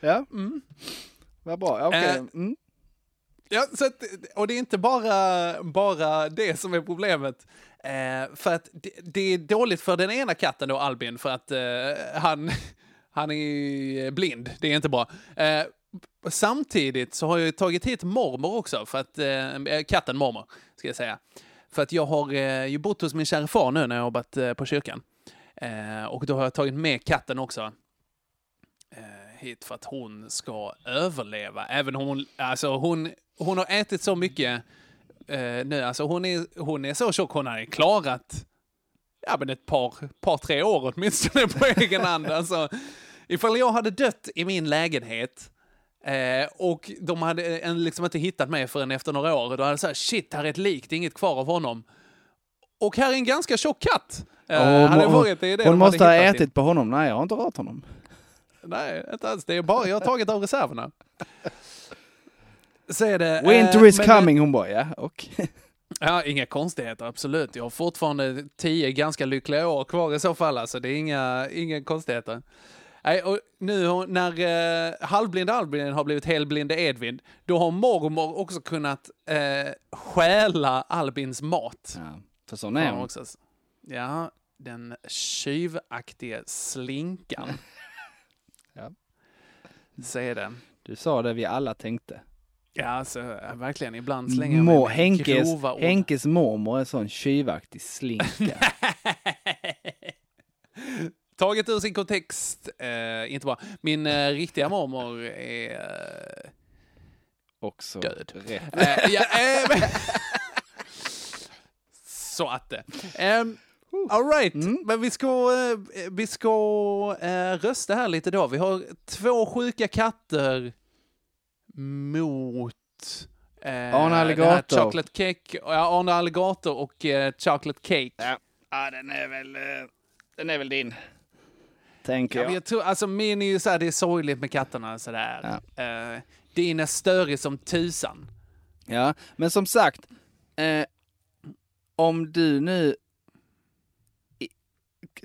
Ja, Mm. Vad bra. Okej. Eh, Mm. Ja, så att, och det är inte bara, bara det som är problemet. Eh, för att det, det är dåligt för den ena katten då, Albin, för att eh, han, *laughs* han är blind. Det är inte bra. Eh, samtidigt så har jag tagit hit mormor också, för att, eh, katten mormor, ska jag säga. För att jag har eh, ju bott hos min kära far nu när jag jobbat eh, på kyrkan. Eh, och då har jag tagit med katten också eh, hit för att hon ska överleva. Även hon, alltså hon, hon har ätit så mycket eh, nu, alltså hon är, hon är så tjock, hon har klarat ja, men ett par, par, tre år åtminstone på *laughs* egen hand. Alltså, ifall jag hade dött i min lägenhet eh, och de hade en, liksom inte hittat mig förrän efter några år, då hade jag sagt shit, här är ett lik, det är inget kvar av honom. Och här är en ganska tjock katt. Eh, Hon- hade hon- hon måste hade ha ätit på honom. Nej, jag har inte rört honom. Nej, inte alls. Det är bara jag har tagit av reserverna. Så är det. Winter eh, is coming, hon bara, ja, och. Ja, inga konstigheter, absolut. Jag har fortfarande tio ganska lyckliga år kvar i så fall, alltså. Det är inga, inga konstigheter. Nej, och nu när eh, halvblind Albin har blivit helblind Edvin, då har mormor också kunnat eh, stjäla Albins mat. Ja, för sån är hon. också. Ja, den tjuvaktige slinkan. Ja. Så är det. Du sa det vi alla tänkte. Ja, alltså, verkligen. Ibland slänger jag Må, Henkes, grova ord. Henkes mormor är en sån tjuvaktig slinka. *laughs* Taget ur sin kontext, eh, inte bra. Min eh, riktiga mormor är eh, Också död. rätt. Eh, ja, eh, *laughs* Så att det. All right, men vi ska, eh, vi ska eh, rösta här lite då. Vi har två sjuka katter mot Eh, Arne här Alligator. Chocolate cake, ja, Arne Alligator och chocolate cake. Ja. ja, den är väl, den är väl din. Tänker Ja, jag. tror, alltså min är ju såhär, det är sorgligt med katterna sådär. Eh, din är störig som tusan. Ja, men som sagt, eh, om du nu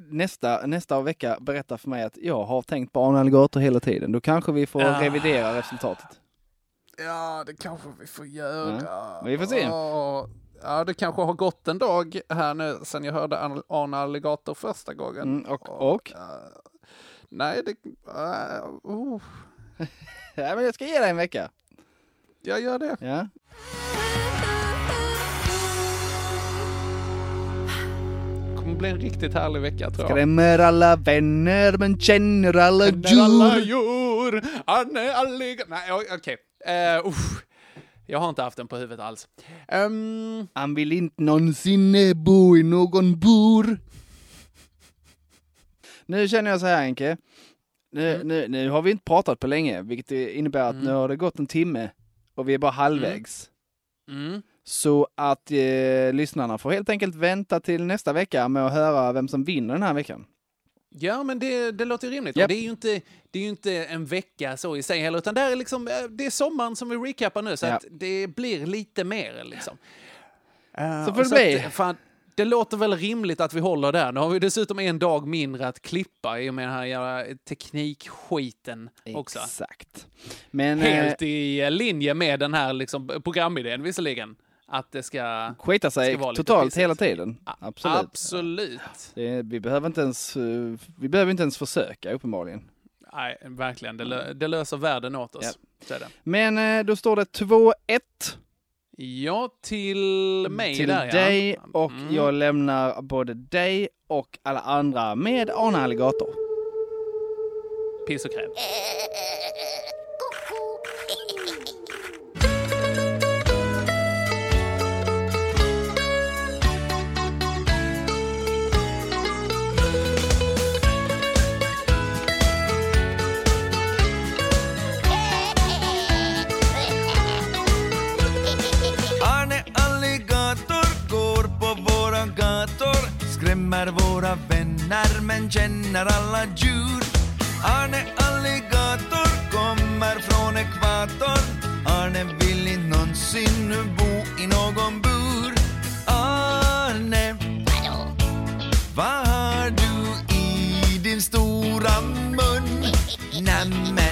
nästa, nästa vecka berättar för mig att jag har tänkt på Arne Alligator hela tiden, då kanske vi får Ja. revidera resultatet. Ja, det kanske vi får göra. Ja, vi får se. Ja, Ja, det kanske har gått en dag här nu sen jag hörde Arne Alligator första gången. Mm, och? och? eh, nej, det... Uh, oh. *laughs* ja, men jag ska ge dig en vecka. Jag gör det. Ja. Kommer bli en riktigt härlig vecka tror jag. Skrämmer alla vänner men känner alla Känner alla djur. djur, Arne Alligator... Nej, okej. Eh, usch. jag har inte haft den på huvudet alls. Ehm, Han vill inte någonsin bo i någon bur. Nu känner jag så här Henke. Nu, Mm. nu, nu har vi inte pratat på länge, vilket innebär att nu har det gått en timme och vi är bara halvvägs. mm. Så att eh, lyssnarna får helt enkelt vänta till nästa vecka med att höra vem som vinner den här veckan. Ja, men det, det låter ju rimligt. Och det är ju inte, det är inte en vecka så i sig heller, utan det är, liksom, eh, det är sommaren som vi recapar nu, så Ja. att det blir lite mer liksom. Eh, Så får det bli. Att, fan, det låter väl rimligt att vi håller där. Nu har vi dessutom en dag mindre att klippa i och med den här jävla teknikskiten också. Exakt. Men Helt i linje med den här liksom, programidén visserligen. Att det ska... skita sig ska totalt pissigt. hela tiden. Absolut. Absolut. Det, vi behöver inte ens, eh, vi behöver inte ens försöka uppenbarligen. Nej, verkligen. Det, lö- det löser världen åt oss. Ja. Men eh, då står det 2-1 Ja, till mig till där ja. dig och Mm. jag lämnar både dig och alla andra med Arne Alligator. Piss och kräm. Våra Skrämmer våra vänner men känner alla djur. Arne Alligator kommer från ekvatorn Arne vill inte någonsin bo i någon bur. Arne, vad har du i din stora mun? Nämen.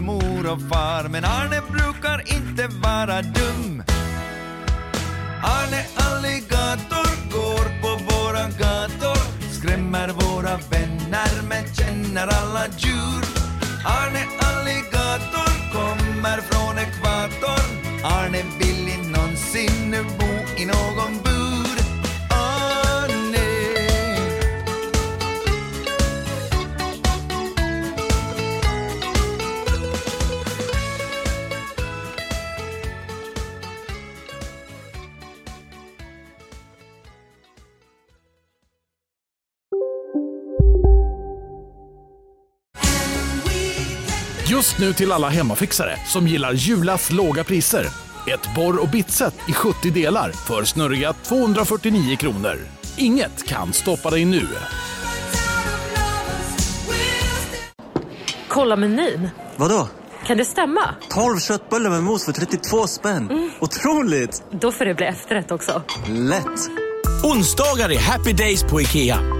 Både mor och far Men Arne brukar inte vara dum. Arne Alligator går på våra gator Skrämmer våra vänner men känner alla djur. Arne Alligator kommer från ekvatorn. Arne vill inte någonsin bo i någon bur? Just nu till alla hemmafixare som gillar Julas låga priser. Ett borr och bitset i 70 delar för snurriga 249 kronor. Inget kan stoppa dig nu. Kolla menyn. Vadå? Kan det stämma? 12 köttbullar med mos för 32 spänn. Otroligt! Då får det bli efterrätt också. Lätt! Onsdagar är happy days på IKEA.